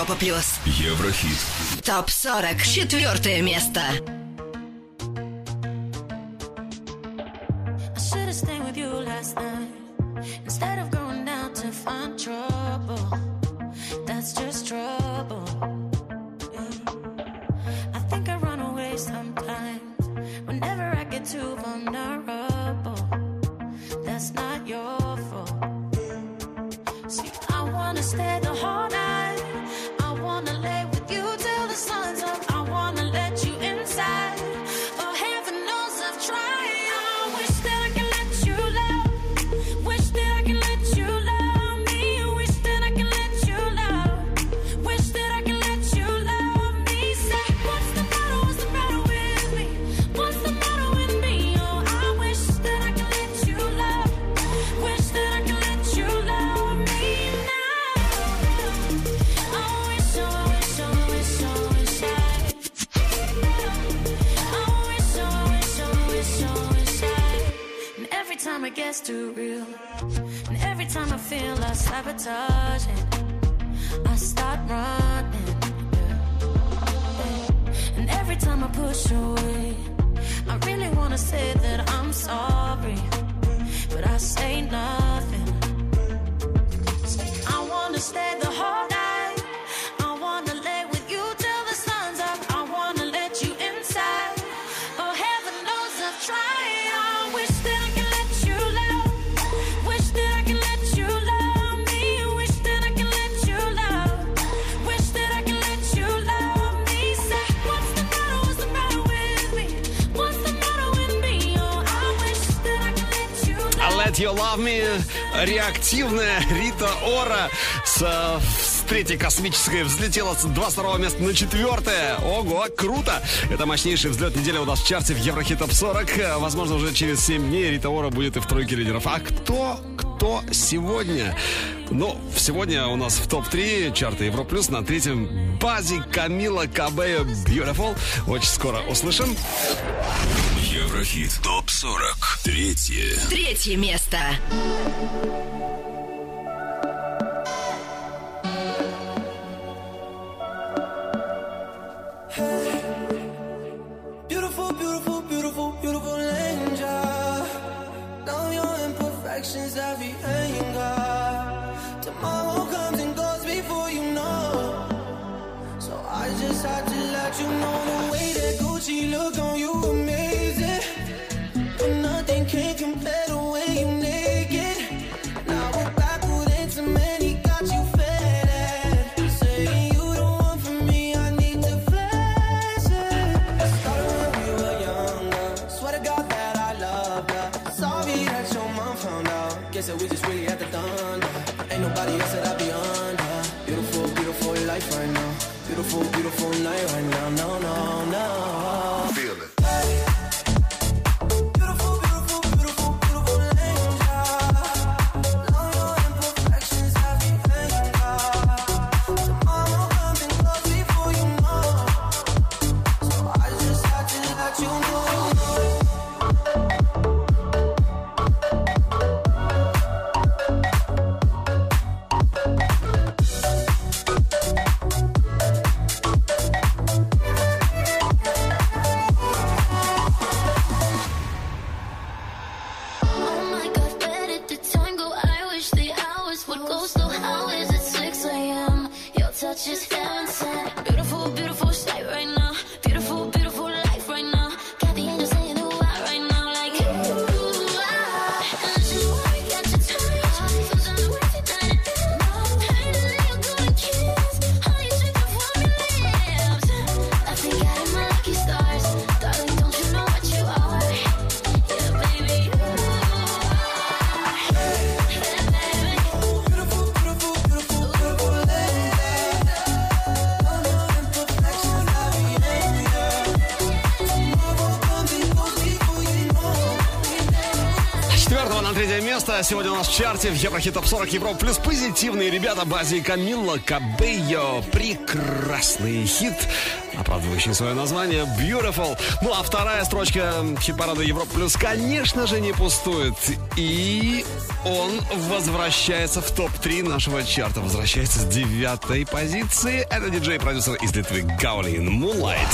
Европа плюс. Еврохит. ТОП 40. Четвертое место. I should have stayed with you last night instead of going down to find trouble. That's just trouble. Yeah. I think I run away sometimes whenever I get too vulnerable. That's not your fault. See, I wanna stay the whole Gets too real, and every time I feel like sabotaging, I start running. And every time I push away, I really wanna say that I'm sorry, but I say nothing. Love Me, реактивная Рита Ора с, э, с третьей космической взлетела с 22 места на четвертое. Ого, круто! Это мощнейший взлет недели у нас в чарте в Еврохит Топ 40. Э, возможно, уже через 7 дней Рита Ора будет и в тройке лидеров. А кто, кто сегодня? Ну, сегодня у нас в топ-3 чарта Европ Плюс. На третьем базе Камила Кабея Beautiful. Очень скоро услышим. Еврохит. Топ-40. Третье. Третье место. сегодня у нас в чарте в Еврохит Топ 40 Европ. Плюс позитивные ребята Бази и Камилла Кабейо. Прекрасный хит, оправдывающий свое название Beautiful. Ну а вторая строчка хит-парада Европ Плюс, конечно же, не пустует. И он возвращается в топ-3 нашего чарта. Возвращается с девятой позиции. Это диджей-продюсер из Литвы Гаулин Мулайт.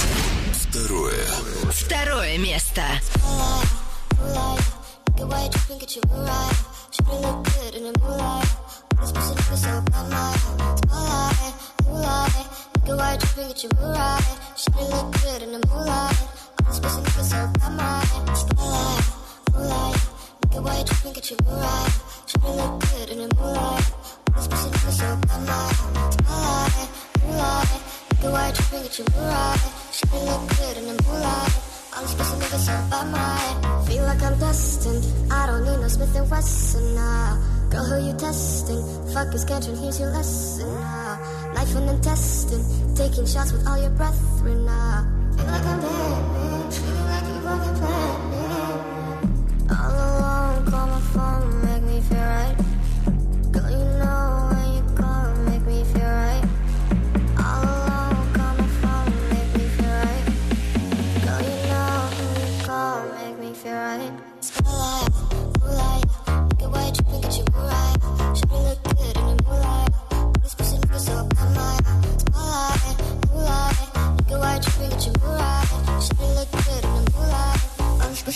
Второе. Второе место.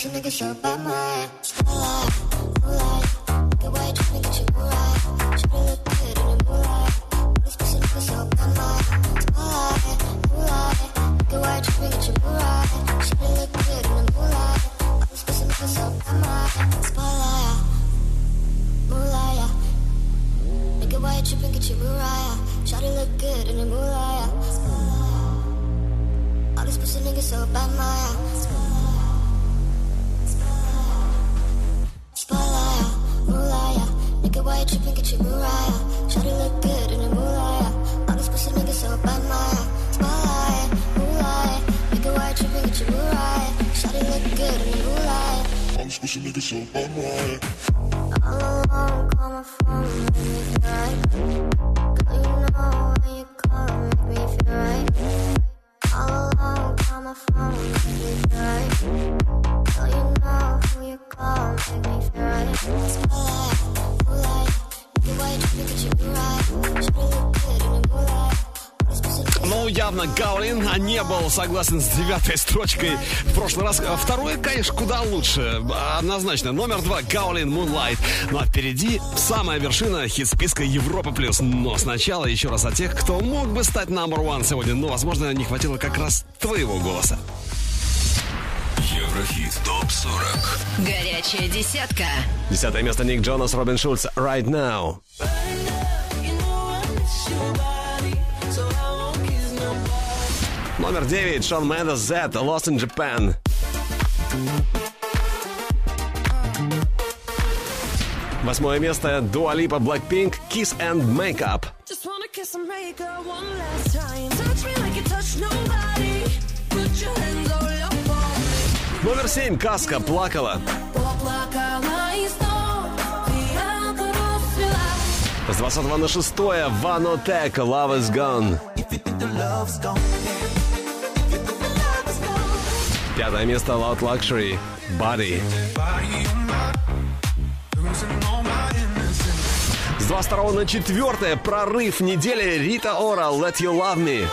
She nigga shot by my spotlight не был согласен с девятой строчкой в прошлый раз. Второй, конечно, куда лучше. Однозначно. Номер два Гаулин Moonlight. Ну а впереди самая вершина хит-списка Европа плюс. Но сначала еще раз о тех, кто мог бы стать number one сегодня, но, возможно, не хватило как раз твоего голоса. Еврохит ТОП-40 Горячая десятка. Десятое место Ник Джонас, Робин Шульц, Right Now. Номер девять Шон Мендес, Z, Lost in Japan. Восьмое место Dua Lipa, Blackpink, Kiss and Makeup. Номер семь Каска, Плакала. С 20 на 6 Ванотек, Love is Gone. Пятое место Loud Luxury, Body. С 22 на 4 прорыв недели Рита Ора, Let You Love Me.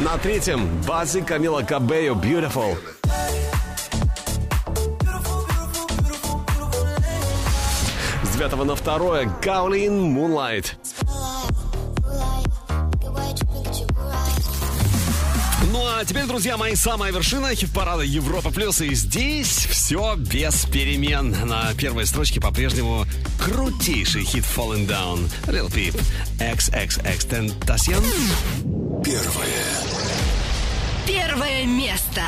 На третьем Бази Камила Кабею, Beautiful. С 9 на 2 Гаулин, Moonlight. А теперь, друзья мои, самая вершина хит-парада Европа Плюс. И здесь все без перемен. На первой строчке по-прежнему крутейший хит Falling Down. Lil Peep, XXX Tentacion. Первое Первое место.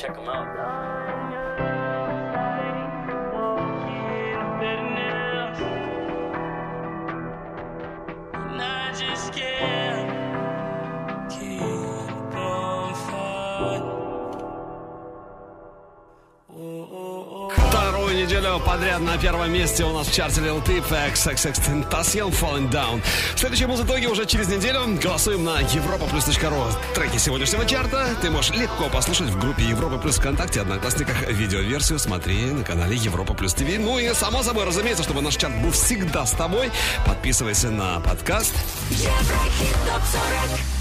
Check them out. Подряд на первом месте у нас в чарте Lil Peep XXX Tentacion Falling Down. Следующий муз итоге уже через неделю. Голосуем на europaplus.ru. Треки сегодняшнего чарта ты можешь легко послушать в группе Европа Плюс ВКонтакте, Одноклассниках. Видеоверсию смотри на канале Европа Плюс ТВ. Ну и само собой, разумеется, чтобы наш чарт был всегда с тобой, подписывайся на подкаст. Еврохит топ 40